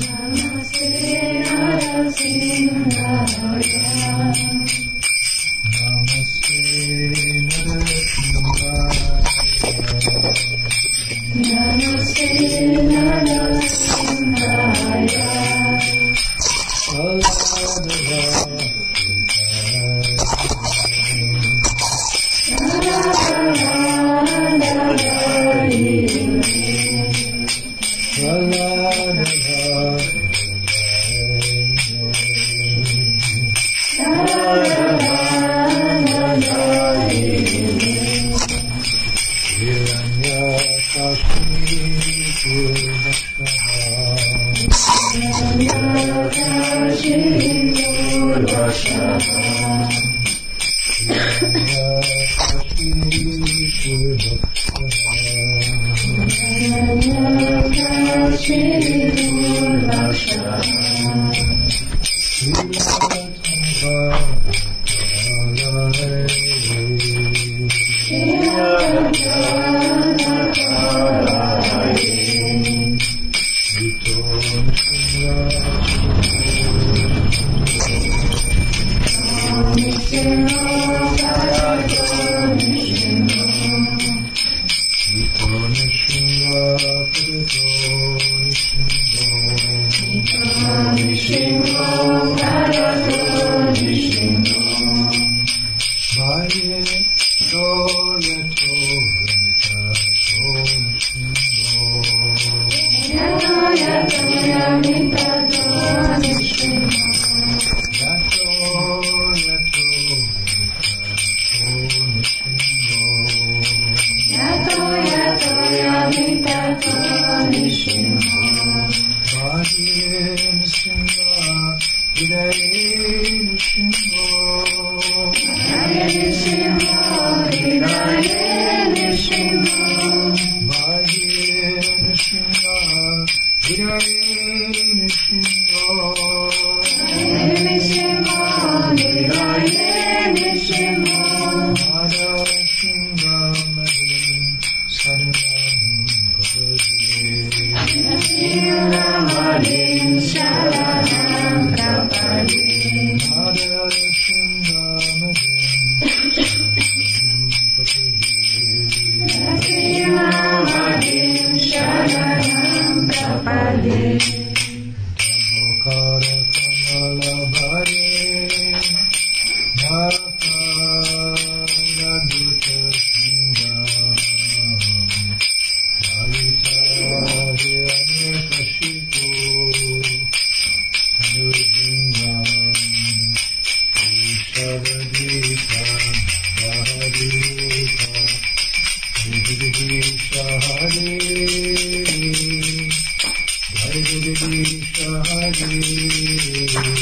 Namaste Jai Jagadish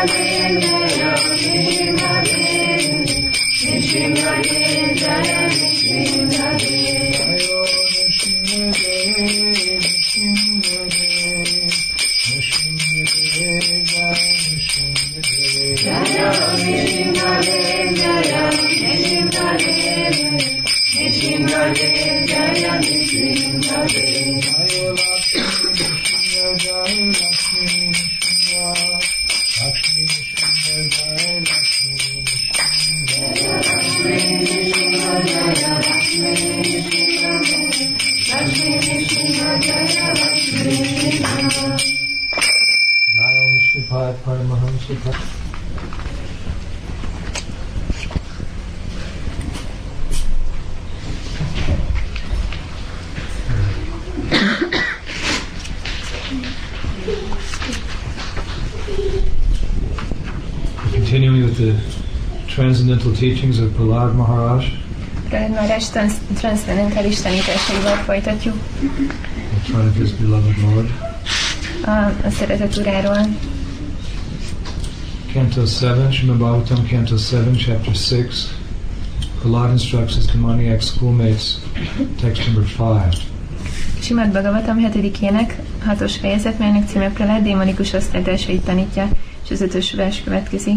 Continuing Prahlad Maharaj, Prahlad Maharaj trans- transzcendentális tanításaival folytatjuk we'll try of his beloved Lord. a, a szeretet uráról. Canto 7, Srimad Bhagavatam, Canto 7, Chapter 6. Prahlad instructs his demoniac schoolmates, text number 5. Simad Bhagavatam 7-ének, 6-os fejezet, melynek címe Prahlad démonikus osztálytársait tanítja, és az ötös vers következik.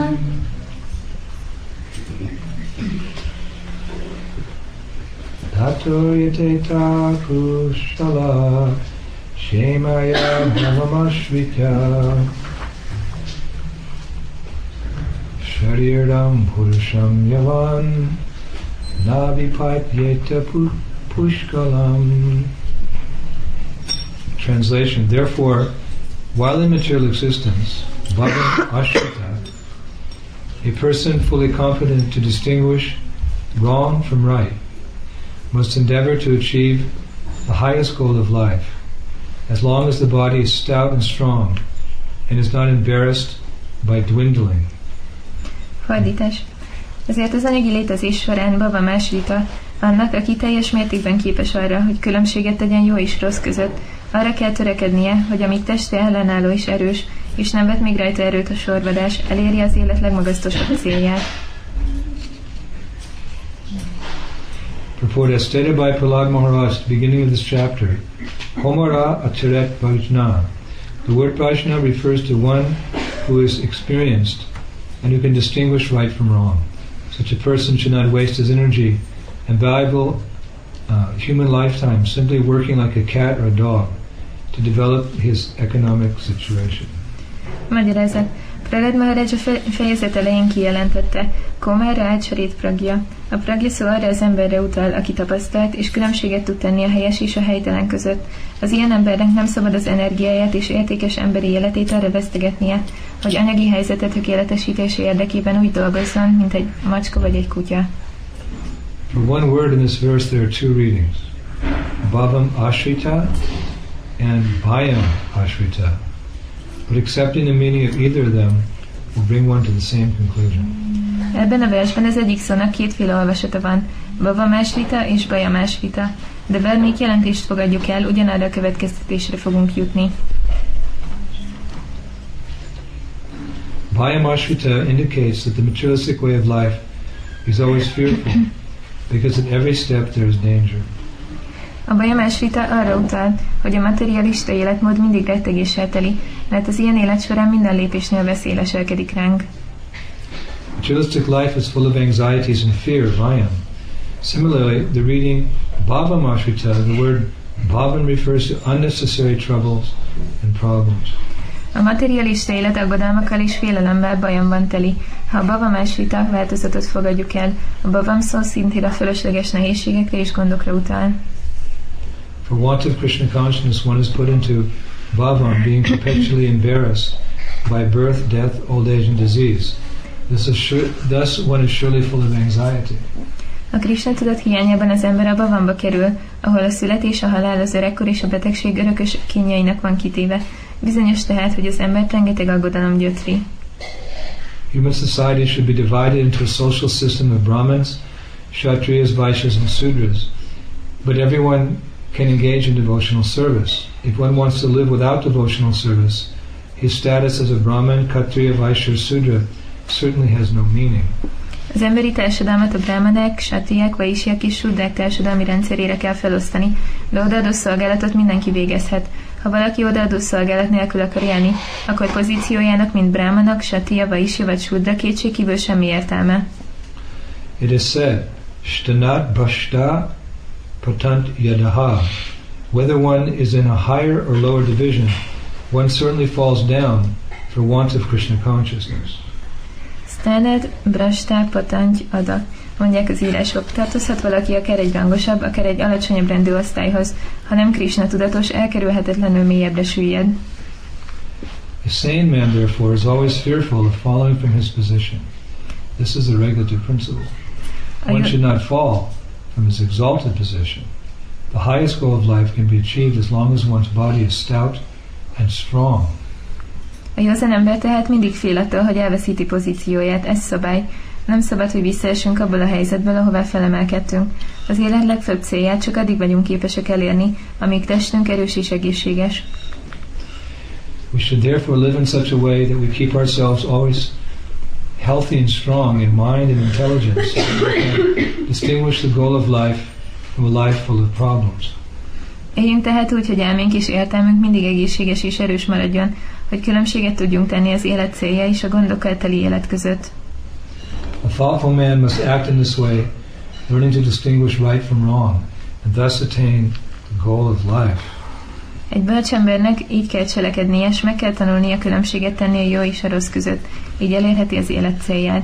Tato yateta kushala Shemaya Bhavamashvita Shariram Purusham Yavan Navipatyeta pu- Pushkalam. Translation Therefore, while in material existence, Bhava Ashrita, a person fully competent to distinguish wrong from right, must endeavor to achieve the highest goal of life, as long as the body is stout and strong and is not embarrassed by dwindling. Fordítás. Ezért az anyagi létezés során Baba másvita, annak, aki teljes mértékben képes arra, hogy különbséget tegyen jó és rossz között, arra kell törekednie, hogy amíg teste ellenálló és erős, és nem vet még rajta erőt a sorvadás, eléri az élet legmagasztosabb célját. Purport as stated by Prahlad Maharaj at the beginning of this chapter, Homara Acharet Vajna. The word Vajna refers to one who is experienced and who can distinguish right from wrong. Such a person should not waste his energy and valuable uh, human lifetime simply working like a cat or a dog to develop his economic situation. Magyarázat. Prahlad Maharaj a fe- fejezet elején kijelentette, Komára Ácsarit pragya. A pragya szó arra az emberre utal, aki tapasztalt, és különbséget tud tenni a helyes és a helytelen között. Az ilyen embernek nem szabad az energiáját és értékes emberi életét arra vesztegetnie, hogy anyagi helyzete tökéletesítése érdekében úgy dolgozzon, mint egy macska vagy egy kutya. For one word in this verse, there are two readings Bhavam Ashrita and Bhayam Ashrita. But accepting the meaning of either of them will bring one to the same conclusion. Ebben a versben az egyik szónak kétféle olvasata van, Bava másvita és Baja másvita, de bármelyik jelentést fogadjuk el, ugyanarra a következtetésre fogunk jutni. Bhayamashvita indicates that the materialistic way of life is always fearful because at every step there is danger. A bajamásvita arra utal, hogy a materialista életmód mindig rettegéssel teli, mert az ilyen élet során minden lépésnél veszély leselkedik ránk. Materialistic life is full of anxieties and fear, Vayam. Similarly, the reading Bhavamashvita, the word Bhavan refers to unnecessary troubles and problems. A materialista élet aggodalmakkal és félelemmel bajomban teli. Ha a bavamásvita változatot fogadjuk el, a bavam szó szintén a fölösleges nehézségekre és gondokra utal. For want of Krishna consciousness, one is put into bhavam, being perpetually embarrassed by birth, death, old age, and disease. This is sure, thus, one is surely full of anxiety. A Krishna tudat hiányában az ember a bavamba kerül, ahol a születés, a halál, az öregkor és a betegség örökös kínjainak van kitéve. Bizonyos tehát, hogy az embert rengeteg aggodalom gyötri. Human society should be divided into a social system of Brahmins, Kshatriyas, Vaishyas, and Sudras. But everyone can engage in devotional service. If one wants to live without devotional service, his status as a Brahmin, Kshatriya, Vaishya, Sudra certainly has no meaning. Az emberi társadalmat a brámanek, satriák, vaisiak és sudrák társadalmi rendszerére kell felosztani, de odaadó szolgálatot mindenki végezhet. Ha valaki odaadó szolgálat nélkül akar élni, akkor pozíciójának, mint brámanak, satria, vaisja vagy sudra kétségkívül semmi értelme. It is said, Shtanat Brashta Patant Yadaha. Whether one is in a higher or lower division, one certainly falls down for want of Krishna consciousness. Standard, brastá, patanty, ada. Mondják az írások. Tartozhat valaki akár egy rangosabb, akár egy alacsonyabb rendű osztályhoz. Ha nem Krishna tudatos, elkerülhetetlenül mélyebbre süllyed. A sane man, therefore, is always fearful of falling from his position. This is the regulative principle. One should not fall from his exalted position. The highest goal of life can be achieved as long as one's body is stout and strong. A józan ember tehát mindig fél attól, hogy elveszíti pozícióját, ez szabály. Nem szabad, hogy visszaesünk abból a helyzetből, ahová felemelkedtünk. Az élet legfőbb célját csak addig vagyunk képesek elérni, amíg testünk erős és egészséges. We should therefore live in such a way that we keep ourselves always healthy and strong in mind and intelligence, so can distinguish the goal of life from a life full of problems. Éljünk tehát úgy, hogy elménk és értelmünk mindig egészséges és erős maradjon, hogy különbséget tudjunk tenni az élet célja és a gondokkal teli élet között. A thoughtful man must act in this way, learning to distinguish right from wrong, and thus attain the goal of life. Egy bölcs embernek így kell cselekednie, és meg kell tanulnia különbséget tenni a jó és a rossz között, így elérheti az élet célját.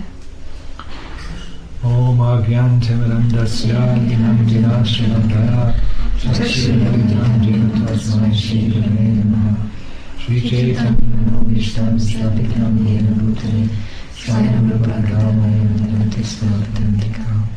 Om Agyan Timirandasya Ginanjinasyanandaya Chakshirandram Jinatasmai Shri Gurave Namaha. Shri Chaitanya Vishtam Stapitam Yena Bhutale Swayam Rupakavaya Navati Svatantika Jai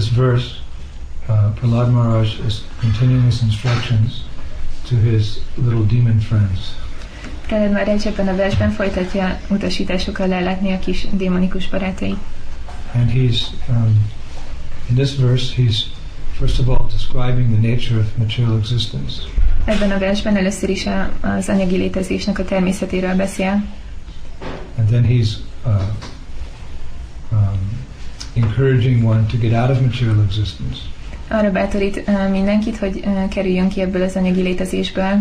this verse, uh, Prahlad Maharaj is continuing his instructions to his little demon friends. Prahlad már ebben a versben folytatja utasításokkal lelátni a kis démonikus barátai. And he's, um, in this verse, he's first of all describing the nature of material existence. Ebben a versben először is a, az anyagi létezésnek a természetéről beszél, and then he's uh, encouraging one to get out of material existence arra bátorít ö, mindenkit, hogy ö, kerüljön ki ebből az anyagi létezésből,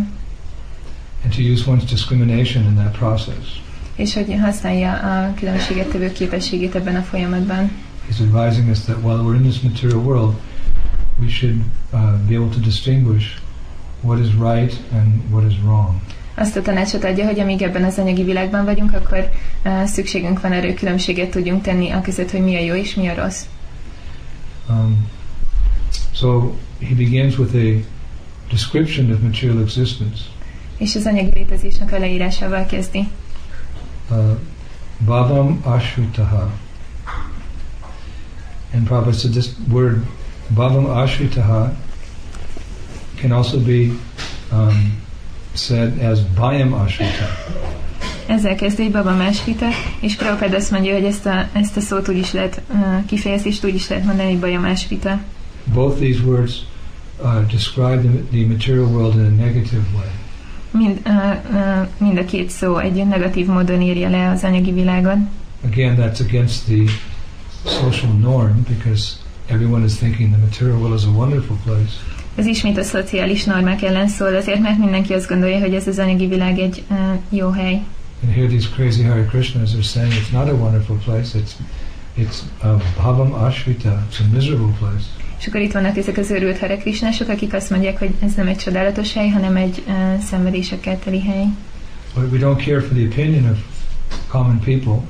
and to use one's discrimination in that process. és hogy használja a különbséget tevő képességét ebben a folyamatban. He's advising us that while we're in this material world, we should uh, be able to distinguish what is right and what is wrong. Azt a tanácsot adja, hogy amíg ebben az anyagi világban vagyunk, akkor szükségünk van hogy különbséget tudjunk tenni a között, hogy mi a jó és mi a rossz. Um, so he begins with a description of material existence. És az anyagi létezésnek a leírásával kezdi. Uh, Bhavam Ashritaha. And Prabhupada said this word Bhavam Ashritaha can also be um, said as Bhayam Ashrita. Ezzel kezdi, hogy Baba Másrita, és Prabhupád azt mondja, hogy ezt a, ezt a szót úgy is lehet, uh, kifejezést úgy is lehet mondani, hogy Baja Másrita. Both these words uh, describe the, the material world in a negative way. Mind, uh, uh, mind a két szó egy negatív módon írja le az anyagi világon. Again, that's against the social norm because everyone is thinking the material world is a wonderful place. Ez ismét a szociális normák ellen szól, azért mert mindenki azt gondolja, hogy ez az anyagi világ egy uh, jó hely. And here these crazy Hare Krishnas are saying it's not a wonderful place, it's it's a bhavam ashrita, it's a miserable place. És akkor itt vannak ezek az őrült Hare Krishnások, akik azt mondják, hogy ez nem egy csodálatos hely, hanem egy uh, szenvedésekkel teli hely. But we don't care for the opinion of common people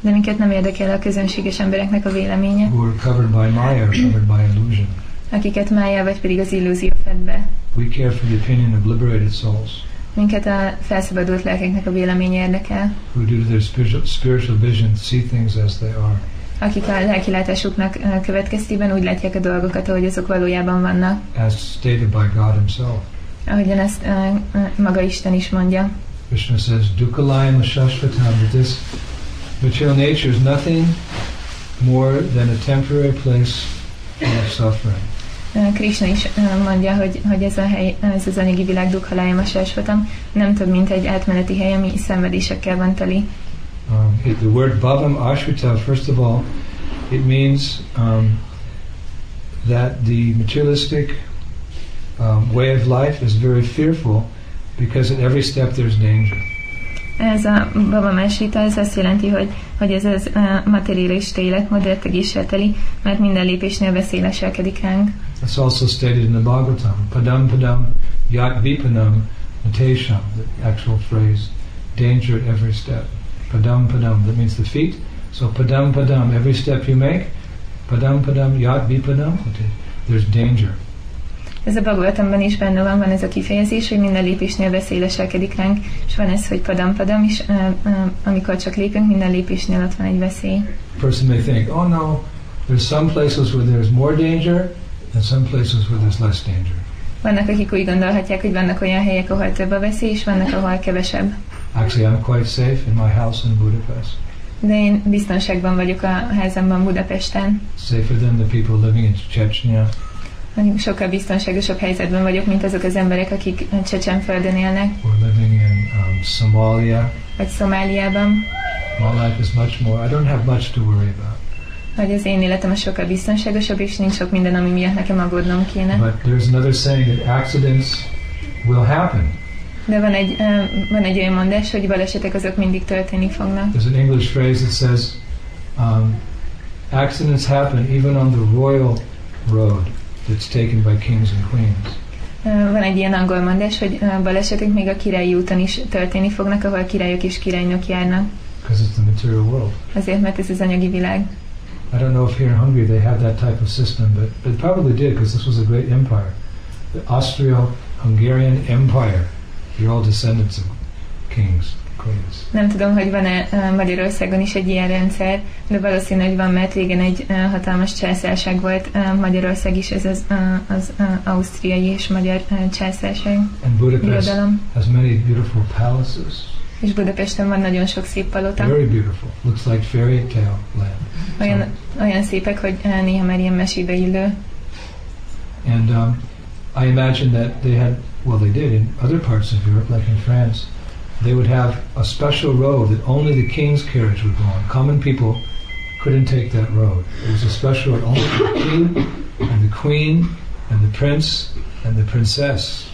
De minket nem érdekel a közönséges embereknek a véleménye, who are covered by maya, covered by illusion. Akiket mája vagy pedig az illúzió fed be. We care for the opinion of liberated souls Minket a felszabadult lelkeknek a véleménye érdekel, who, due to their spiritual, spiritual vision, see things as they are. akik a lelkilátásuknak ö, következtében úgy látják a dolgokat, ahogy azok valójában vannak, as stated by God Himself. ahogyan ezt ö, maga Isten is mondja. Krishna says, Dukalayam Shashvatam, that this material nature is nothing more than a temporary place of suffering. Krishna is mondja, hogy, hogy ez a hely, ez az anyagi világ dukhalájam a sásvatam, nem több, mint egy átmeneti hely, ami szenvedésekkel van teli. Um, the word Bhavam Ashrita, first of all, it means um, that the materialistic um, way of life is very fearful because at every step there's danger. Ez a Baba Másrita, ez azt jelenti, hogy, hogy ez az uh, materialista életmód rettegéssel teli, mert minden lépésnél veszély leselkedik ránk. It's also stated in the Bhagavatam, Padam Padam Yat Vipadam Natesham, the actual phrase, danger at every step. Padam Padam, that means the feet. So Padam Padam, every step you make, Padam Padam Yat Vipadam, there's danger. Ez a Bhagavatamban is benne van, van ez a kifejezés, hogy minden lépésnél veszély leselkedik ránk, és van ez, hogy padam padam, és uh, uh, amikor csak lépünk, minden lépésnél ott van egy veszély. A person may think, oh no, there's some places where there's more danger and some places where there's less danger. Vannak, akik úgy gondolhatják, hogy vannak olyan helyek, ahol több a veszély, és vannak, ahol kevesebb. Actually, I'm quite safe in my house in Budapest. De én biztonságban vagyok a házamban Budapesten. Safer than the people living in Chechnya Sokkal biztonságosabb helyzetben vagyok, mint azok az emberek, akik Csecsenföldön élnek, or living in um, Somalia. vagy Szomáliában. My life is much more, I don't have much to worry about. Hogy az én életem sokkal biztonságosabb, és nincs sok minden, ami miatt nekem aggódnom kéne. But there's another saying that accidents will happen. De van egy, uh, van egy olyan mondás, hogy balesetek azok mindig történni fognak. There's an English phrase that says, um, accidents happen even on the royal road that's taken by kings and queens. Uh, Van egy ilyen angol mondás, hogy uh, balesetek még a királyi úton is történni fognak, ahol királyok és királynők járnak. Because it's the material world. Azért, mert ez az anyagi világ. I don't know if here in Hungary they have that type of system, but it probably did because this was a great empire. The Austro-Hungarian Empire. You're all descendants of kings, queens. Nem tudom, hogy van-e uh, Magyarországon is egy ilyen rendszer, de valószínű, hogy van, mert régen egy uh, hatalmas császárság volt uh, Magyarország is, ez az, az ausztriai és magyar császárság, And Budapest birodalom. has many beautiful palaces. És Budapesten van nagyon sok szép palota, Very beautiful. Looks like fairy tale land. olyan, olyan szépek, hogy uh, néha már ilyen mesébe illő. And um, I imagine that they had well, they did in other parts of Europe, like in France, they would have a special road that only the king's carriage would go on. Common people couldn't take that road. It was a special road only for the king and the queen and the prince and the princess.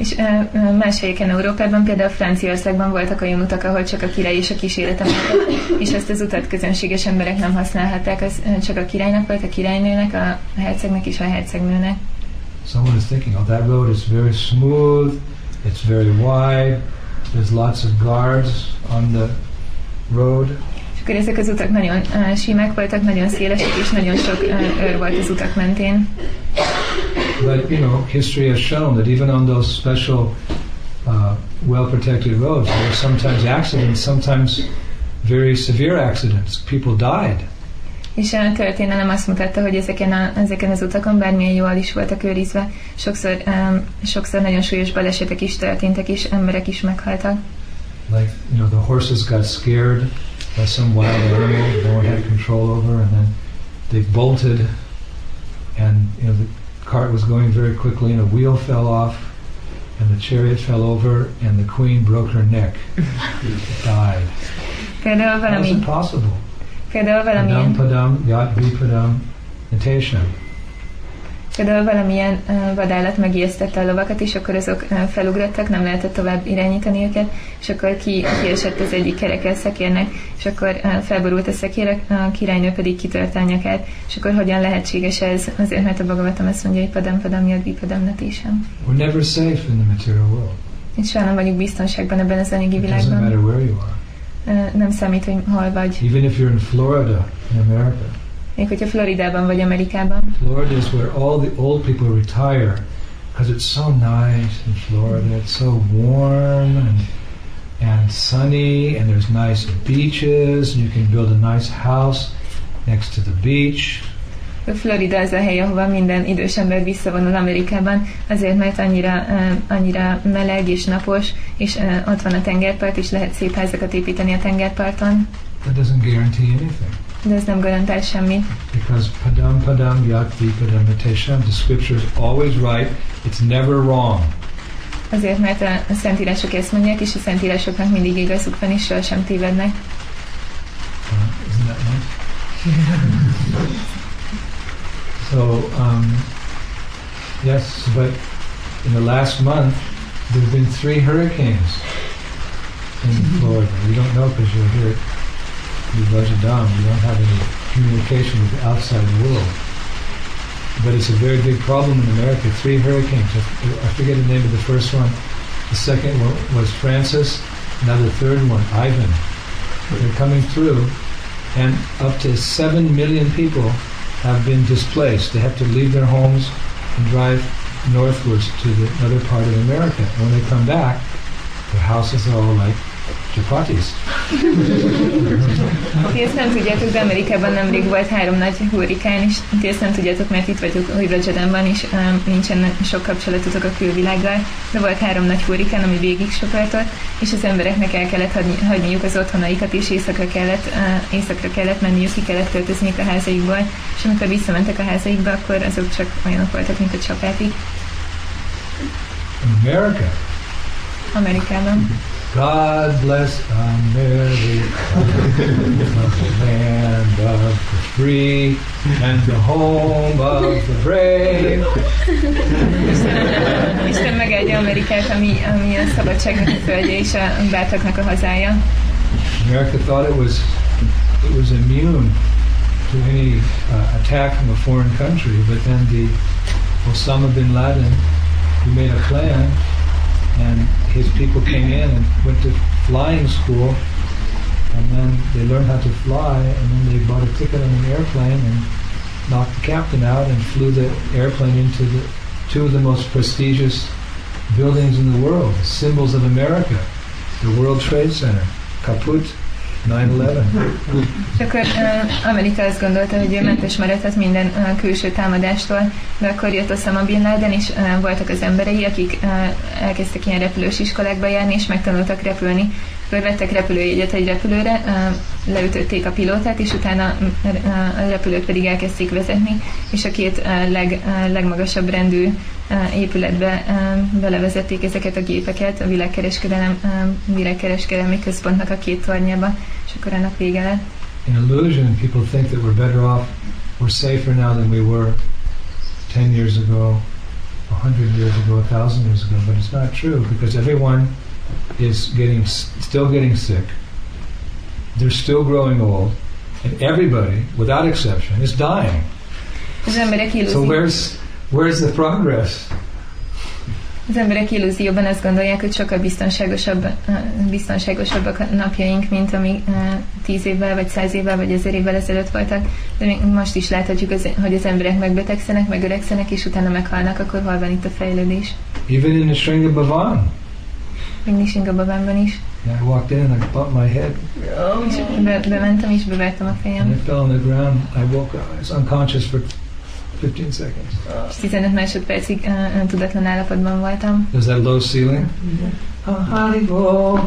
És más helyeken Európában, például Franciaországban voltak olyan utak, ahol csak a király és a kísérete voltak, és ezt az utat közönséges emberek nem használhatták, az csak a királynak volt, a királynőnek, a hercegnek és a hercegnőnek. Someone is thinking, oh, that road is very smooth, it's very wide, there's lots of guards on the road. Akkor ezek az utak nagyon ö, símek voltak, nagyon szélesek, és nagyon sok őr volt az utak mentén. But, you know, history has shown that even on those special, uh, well protected roads, there were sometimes accidents, sometimes very severe accidents. People died. És a történelem azt mutatta, hogy ezeken, a, ezeken az utakon bármilyen jól is voltak őrizve, sokszor, um, sokszor nagyon súlyos balesetek is történtek, és emberek is meghaltak. Like, you know, the horses got scared by some wild animal no one had control over, and then they bolted, and, you know, the cart was going very quickly, and a wheel fell off, and the chariot fell over, and the queen broke her neck, died. Például How is valami, it possible? például Padam valamilyen, padam yat vipadam notation. Például valamilyen vadállat megijesztette a lovakat, és akkor azok felugrottak, nem lehetett tovább irányítani őket, és akkor ki, kiesett az egyik kereke szekérnek, és akkor felborult a szekér, a királynő pedig kitört a nyakát, és akkor hogyan lehetséges ez? Azért, mert a Bhagavatam azt mondja, hogy padam padam yad vipadam natation. We're never safe in the material world. És soha nem vagyunk biztonságban ebben az anyagi It doesn't világban. matter where you are. Nem számít, hogy hol vagy. Even if you're in Florida, in America. Még hogyha Floridában vagy Amerikában. Florida is where all the old people retire because it's so nice in Florida. It's so warm and and sunny, and there's nice beaches, and you can build a nice house next to the beach. Florida az a hely, ahova minden idős ember visszavonul Amerikában, azért, mert annyira, ö, annyira meleg és napos, és ö, ott van a tengerpart, és lehet szép házakat építeni a tengerparton, That doesn't guarantee anything de ez nem garantál semmit. because padam padam vipadam notation. The scripture is always right. It's never wrong. Azért, mert a, szentírások ezt mondják, és a szentírásoknak mindig igazuk van, és sohasem tévednek. Isn't that nice? so, um, yes, but in the last month, there have been three hurricanes in Florida. We don't know because you're here New Vraja Dham. You don't have any communication with the outside world. But it's a very big problem in America. Three hurricanes. I forget the name of the first one. The second one was Francis. Now the third one, Ivan. They're coming through, and up to 7 million people have been displaced. They have to leave their homes and drive northwards to the other part of America. And when they come back, their houses are all like chapatis. Ti ezt nem tudjátok, de Amerikában nemrég volt három nagy hurrikán, és ti ezt nem tudjátok, mert itt vagytok Újrajadanban, és um, nincsen sok kapcsolatotok a külvilággal, de volt három nagy hurrikán, ami végig söpört és az embereknek el kellett hagyni, hagyniuk az otthonaikat, és éjszakra kellett, uh, éjszakra kellett menniük, ki kellett költözniük a házaikból, és amikor visszamentek a házaikba, akkor azok csak olyanok voltak, mint a csapátik America. Amerikában. God bless America, the land of the free and the home of the brave. Isten, megáldja Amerikát, ami, ami a szabadságnak a földje és a bátraknak a hazája. America thought it was it was immune to any uh, attack from a foreign country, but then the Osama bin Laden, he made a plan, and his people came in and went to flying school, and then they learned how to fly, and then they bought a ticket on an airplane and knocked the captain out and flew the airplane into the two of the most prestigious buildings in the world, symbols of America, the World Trade Center, kaput, 9/11. És akkor uh, Amerika azt gondolta, hogy ő mentes maradhat minden uh, külső támadástól, de akkor jött Osama Bin Laden, és uh, voltak az emberei, akik uh, elkezdtek ilyen repülős iskolákba járni, és megtanultak repülni Akkor vettek repülőjegyet egy repülőre, leütötték a pilótát, és utána a repülőt pedig elkezdték vezetni, és a két leg, legmagasabb rendű épületbe belevezették ezeket a gépeket a világkereskedelem, világkereskedelmi központnak a két tornyába, és akkor ennek vége lett. In illusion, people think that we're better off, we're safer now than we were 10 years ago, 100 years ago, 1,000 years ago, but it's not true because everyone is getting still getting sick. They're still growing old, and everybody, without exception, is dying. Az emberek So where's where's the progress? az emberek illúzióban azt gondolják, hogy sokkal biztonságosabb, biztonságosabbak a napjaink, mint ami tíz évvel, vagy száz évvel, vagy ezer évvel ezelőtt voltak. De még most is láthatjuk, hogy az emberek megbetegszenek, megöregszenek, és utána meghalnak, akkor hol van itt a fejlődés? Even in the Shringa Bhavan, Is. I walked in and I bumped my head És be, bementem és bevertem a and fejem. it fell on the ground. I woke up. I was unconscious for 15 seconds. És 15 másodpercig uh, tudatlan állapotban voltam. There's that low ceiling. Oh, Haribol.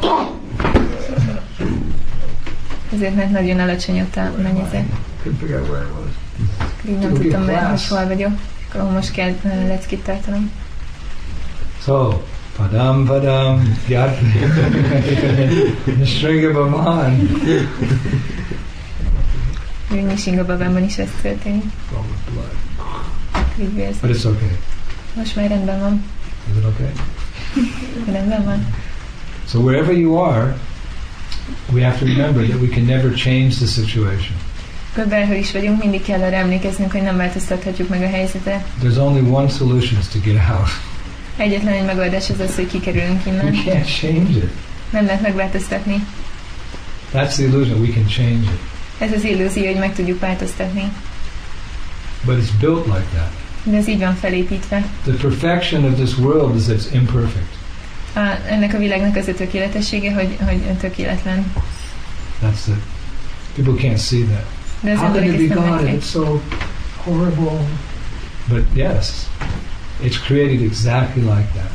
Ezért, mert nagyon alacsony ott a mennyezet. Couldn't figure out where I was. Így nem tudtam már, hogy hol vagyok. Akkor most kell uh, leckit tartanom. So, padam padam yat Shringa Bhavan. Még Nisingababánban is ez történik. Filled with blood. Vérzik. But it's okay. Most már rendben van. Is it okay? So wherever you are, we have to remember that we can never change the situation. Bárhol is vagyunk, mindig kell arra emlékeznünk, hogy nem változtathatjuk meg a helyzetet. There's only one solution is to get out. Egyetlen egy megoldás az az, hogy kikerülünk innen. can't change it. Nem lehet megváltoztatni. That's the illusion. We can change it. Ez az illúzió, hogy meg tudjuk változtatni. But it's built like that. De ez így van felépítve. The perfection of this world is it's imperfect. A, ennek a világnak az a tökéletessége, hogy, hogy tökéletlen. That's it. People can't see that. De az How emberek it be God? It's so horrible. But yes, it's created exactly like that.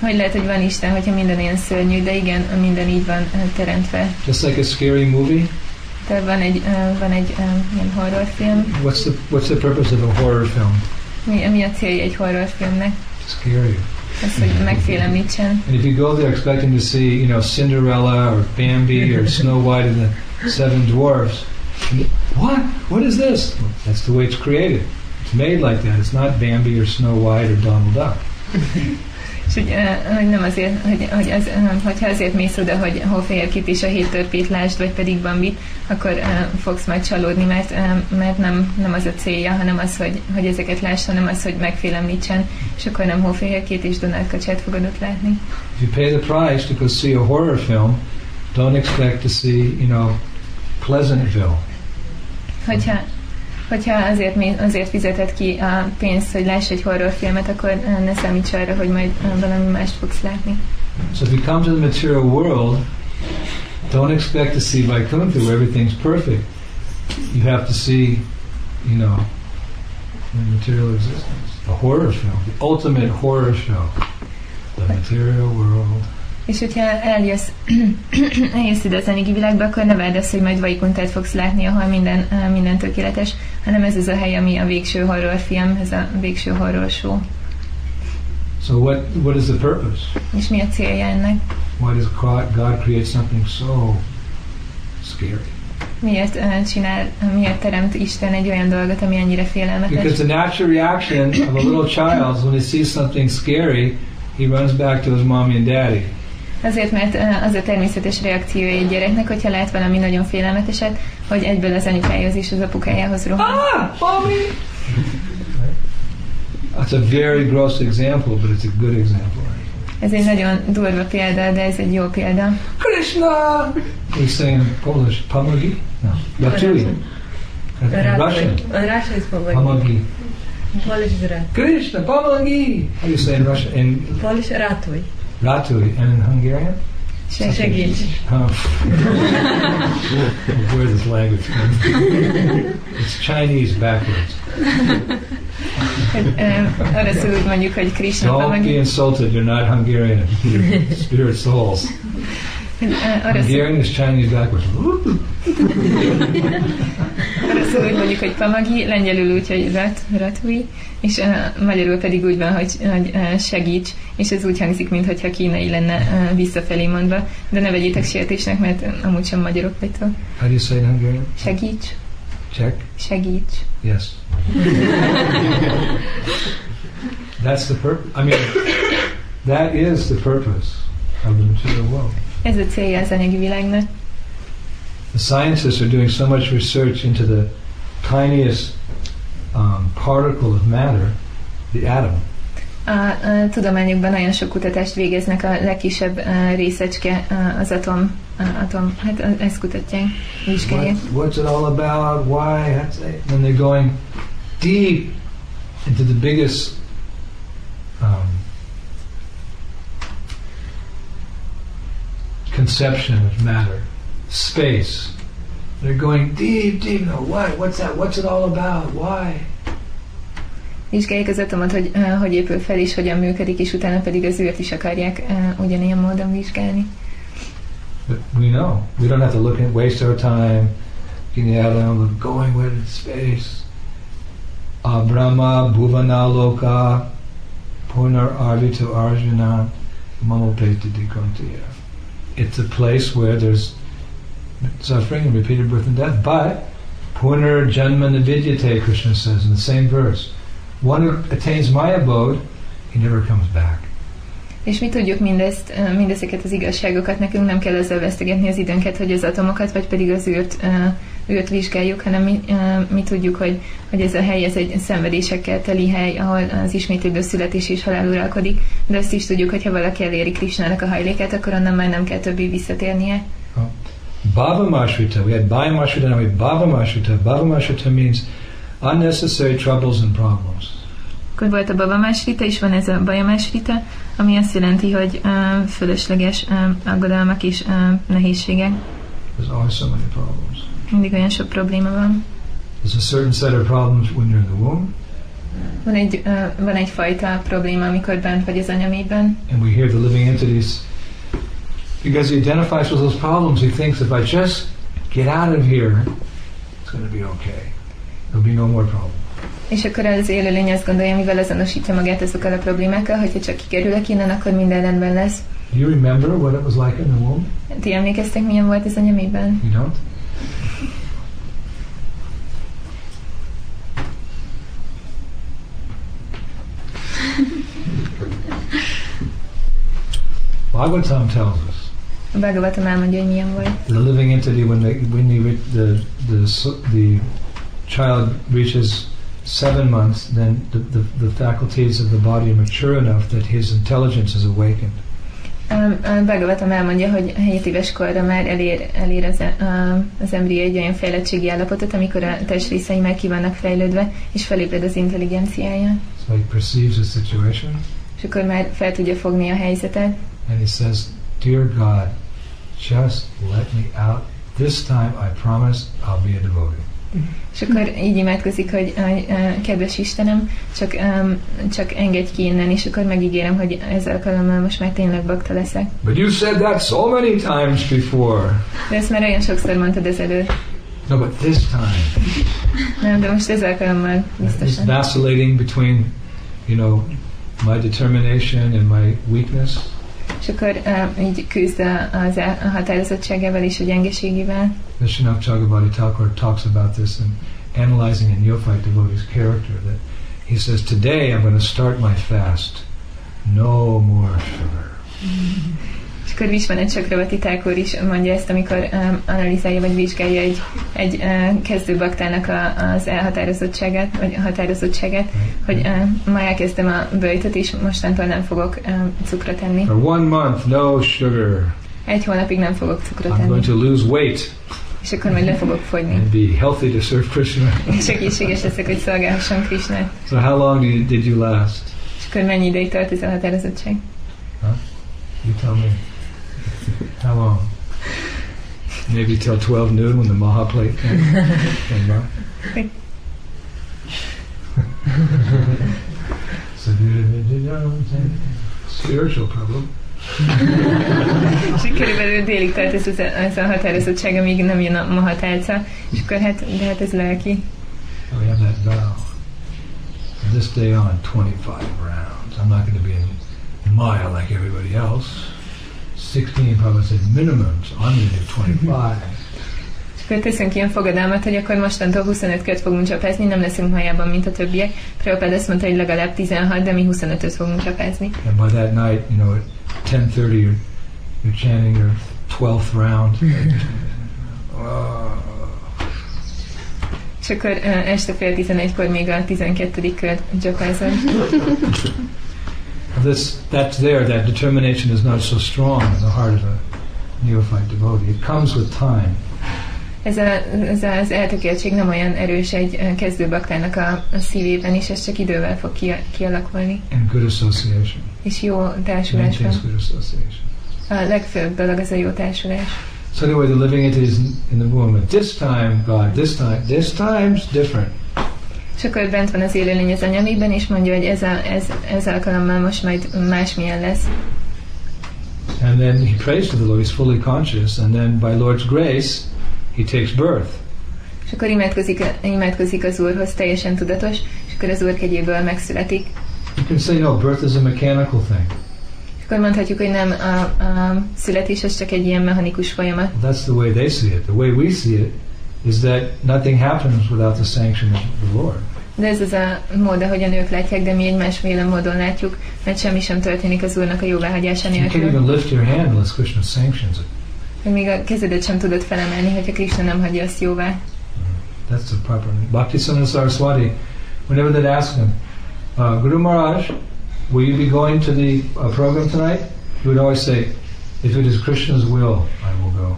Hogy lehet, hogy van Isten, hogyha minden ilyen szörnyű, de igen, minden így van ö, teremtve. Just like a scary movie. De van egy, ö, van egy ö, ilyen horrorfilm. What's the What's the purpose of a horror film? Mi, mi a célja egy horrorfilmnek? Scare you. Az, hogy megfélemlítsen. And if you go there expecting to see, you know, Cinderella or Bambi or Snow White and the Seven Dwarfs, what? What is this? That's the way it's created. Made like that. It's not Bambi or Snow White or Donald Duck. És hogy, ö, hogy nem azért, hogy, hogy az, ö, hogyha azért mész oda, hogy hófehérkét és a hét törpét lásd, vagy pedig bambit, akkor ö, fogsz majd csalódni, mert, ö, mert nem, nem az a célja, hanem az, hogy, hogy ezeket láss, hanem az, hogy megfélemlítsen, és akkor nem hófehérkét és Donald kacsát fogod ott látni. If you pay the price to go see a horror film, don't expect to see, you know, Pleasantville. Hogyha, hogyha azért, azért ki a pénzt, hogy láss egy horrorfilmet, akkor eh, ne számíts arra, hogy majd eh, valami mást fogsz látni. So if you come to the material world, don't expect to see Vaikuntha where everything's perfect. You have to see, you know, the material existence. A horror film, the ultimate horror show. The material world. És hogyha eljössz, eljössz ide az anyagi világba, akkor ne várd azt, hogy majd Vaikuntát fogsz látni, ahol minden, minden tökéletes, hanem ez az a hely, ami a végső horrorfilm, ez a végső horror show. So what what is the purpose? És mi a célja ennek? Why does God God create something so scary? Miért ö, csinál, miért teremt Isten egy olyan dolgot, ami annyira félelmetes? Because the natural reaction of a little child when he sees something scary, he runs back to his mommy and daddy. Azért, mert az a természetes reakciója egy gyereknek, hogyha lát valami nagyon félelmeteset, hogy egyből az anyukájához és az apukájához rohan. Ah, mommy! That's a very gross example, but it's a good example. Ez egy nagyon durva példa, de ez egy jó példa. Krishna! We say in Polish, Pamagi? No, Ratui. In Russian, Russia is Pomagi. Pamagi. Polish is Rat. Krishna, Pamagi! How do you say in Russian? In Polish Ratui. Ratui. And in Hungarian? Segíts. Oh. Where this language. It's Chinese backwards. Hogy, ö, Oroszul úgy mondjuk, hogy Krishna Don't be insulted, you're not Hungarian. You're spirit souls. Eh, Arra, hearing this Chinese backwards. arra szól úgy mondjuk, hogy pamagi, lengyelül úgy, hogy rat, ratui, és uh, magyarul pedig úgy van, hogy, hogy uh, segíts, és ez úgy hangzik, mintha kínai lenne uh, visszafelé mondva, de ne vegyétek sértésnek, mert amúgy sem magyarok vagytok. How do you say it in Hungarian? Segíts, Check. segíts. Yes. That's the purpose. I mean, that is the purpose of the material world. Ez a célja az anyagi világnak. The scientists are doing so much research into the tiniest um, particle of matter, the atom. A, a tudományokban nagyon sok kutatást végeznek a legkisebb uh, részecske, uh, az atom, uh, atom, hát uh, ezt kutatják, vizsgálják. What, what's it all about? Why? That's it. And they're going deep into the biggest um, conception of matter, space. They're going deep, deep. No, why? What's that? What's it all about? Why? Vizsgálják az hogy uh, hogy épül fel és hogyan működik, és utána pedig az is akarják uh, ugyanilyen módon vizsgálni. But we know. We don't have to look and waste our time in the atom of going with space. Abrahma Bhuvanaloka Punar Arvita Arjuna Mamopeti Dikontiya. It's a place where there's suffering and repeated birth and death. But Punar Janma Navidyate, Krishna says in the same verse. One who attains my abode, he never comes back. És mi tudjuk mindezt, uh, mindezeket az igazságokat, nekünk nem kell ezzel vesztegetni az időnket, hogy az atomokat, vagy pedig az űrt, űrt vizsgáljuk, hanem mi, uh, mi tudjuk, hogy, hogy ez a hely, ez egy szenvedésekkel teli hely, ahol az ismétlődő születés és halál uralkodik, de azt is tudjuk, hogy ha valaki eléri Krisnának a hajlékát, akkor onnan már nem kell többé visszatérnie. Bhava Mashrita. We had Bhaya Mashrita, now we have Bhava Mashrita. Bhava Mashrita means unnecessary troubles and problems. Akkor volt a babamás rita, és van ez a bajamás rita, ami azt jelenti, hogy uh, fölösleges uh, aggodalmak és uh, nehézségek. There's always so many problems. Mindig olyan sok probléma van. There's a certain set of problems when you're in the womb, Van egy, uh, van egyfajta probléma, amikor bent vagy az anyamében, and we hear the living entities. Because he identifies with those problems, he thinks if I just get out of here, it's going to be okay. There'll be no more problems. és akkor az élőlény azt gondolja, mivel azonosítja magát azokkal a problémákkal, hogyha csak kikerülök innen, akkor minden rendben lesz. Do you remember what it was like in the womb? Ti emlékeztek, milyen volt az anyamében? You don't? Bhagavatam tells us A Bhagavatam elmondja, hogy milyen volt. the living entity when they, when re- the, the the child reaches seven months, then the, the, the faculties of the body are mature enough that his intelligence is awakened. Um, Bhagavatam elmondja, hogy 7 éves korra már elér, elér az, a- az embrió egy olyan fejlettségi állapotot, amikor a testrészei már ki vannak fejlődve, és felébred az intelligenciája. So he perceives the situation És akkor már fel tudja fogni a helyzetet, and he says, "Dear God, just let me out. This time I promise I'll be a devotee." és akkor így imádkozik, hogy kedves Istenem, csak, um, csak engedj ki innen, és akkor megígérem, hogy ez alkalommal most már tényleg bakta leszek. But you said that so many times before. De ezt már olyan sokszor mondtad ezelőtt. No, but this time Nem, de most ez alkalommal it's biztosan. vacillating between, you know, my determination and my weakness. És akkor uh, így küzd az el- a határozottságával és a gyengeségével. Vishwanath Chakrabarti Thakur talks about this in analyzing a neophyte devotee's character. That he says, "Today I'm going to start my fast. No more sugar." És akkor Visvanet Csakravati Thakur is mondja ezt, amikor um, analizálja vagy vizsgálja egy, egy uh, kezdőbaktának a, az elhatározottságát, vagy a határozottságát, hogy uh, ma elkezdem a böjtöt, és mostantól nem fogok um, cukrot enni. For one month, no sugar. Egy hónapig nem fogok cukrot I'm enni, going to lose weight és akkor majd le fogok fogyni. and be healthy to serve Krishna. És egészséges leszek, hogy szolgálhassam Krisnát. So how long did you last? És akkor mennyi ideig tart ez a határozottság? You tell me. How long? Maybe till 12 noon when the Maha plate came, came by. so, spiritual problem. És így körülbelül délig tart ez, az, ez a határozottság, amíg nem jön a mahatálca, és akkor hát, de hát ez lelki. Oh, we have that vow. From this day on, 25 rounds. I'm not going to be in Maya like everybody else. 16 probably said minimum, so I'm going to do 25. És akkor teszünk ilyen fogadalmat, hogy akkor mostantól 25 kört fogunk csapázni, nem leszünk majában, mint a többiek. Prabhupád azt mondta, hogy legalább 16, de mi 25-öt fogunk csapázni. And by that night, you know, at 10:30, you're, you're chanting your 12th round. Oh. És akkor uh, este fél 11-kor még a 12. kört csapázol. This, that's there. That determination is not so strong in the heart of a neophyte devotee. It comes with time. Ez, a, ez az eltökéltség nem olyan erős egy kezdőbaktának a, a szívében, és ez csak idővel fog ki, kialakulni. and good association. És jó. Maintains good association. A legfőbb dolog az a jó társulás. So anyway, the living entities in, in the womb. At this time, God, this time, this time's different. És akkor bent van az élőlény az anyamében, és mondja, hogy ez, a, ez, ez alkalommal most majd másmilyen lesz. And then he prays to the Lord. He's fully conscious, and then by Lord's grace, he takes birth. És akkor imádkozik, imádkozik az Úrhoz, teljesen tudatos, és akkor az Úr kegyéből megszületik. You can say no. Birth is a mechanical thing. És akkor mondhatjuk, hogy nem a, a születés az csak egy ilyen mechanikus folyamat. That's the way they see it. The way we see it is that nothing happens without the sanction of the Lord. De ez az a mód, ahogyan ők látják, de mi egy másféle módon látjuk, mert semmi sem történik az Úrnak a jóváhagyása You can't nélkül. even lift your hand unless Krishna sanctions it. Hogy még a kezedet sem tudod felemelni, hogyha Krishna nem hagyja azt jóvá. That's the proper. Bhakti Saraswati, whenever they'd ask him, uh, Guru Maharaj, will you be going to the uh, program tonight? He would always say, if it is Krishna's will, I will go.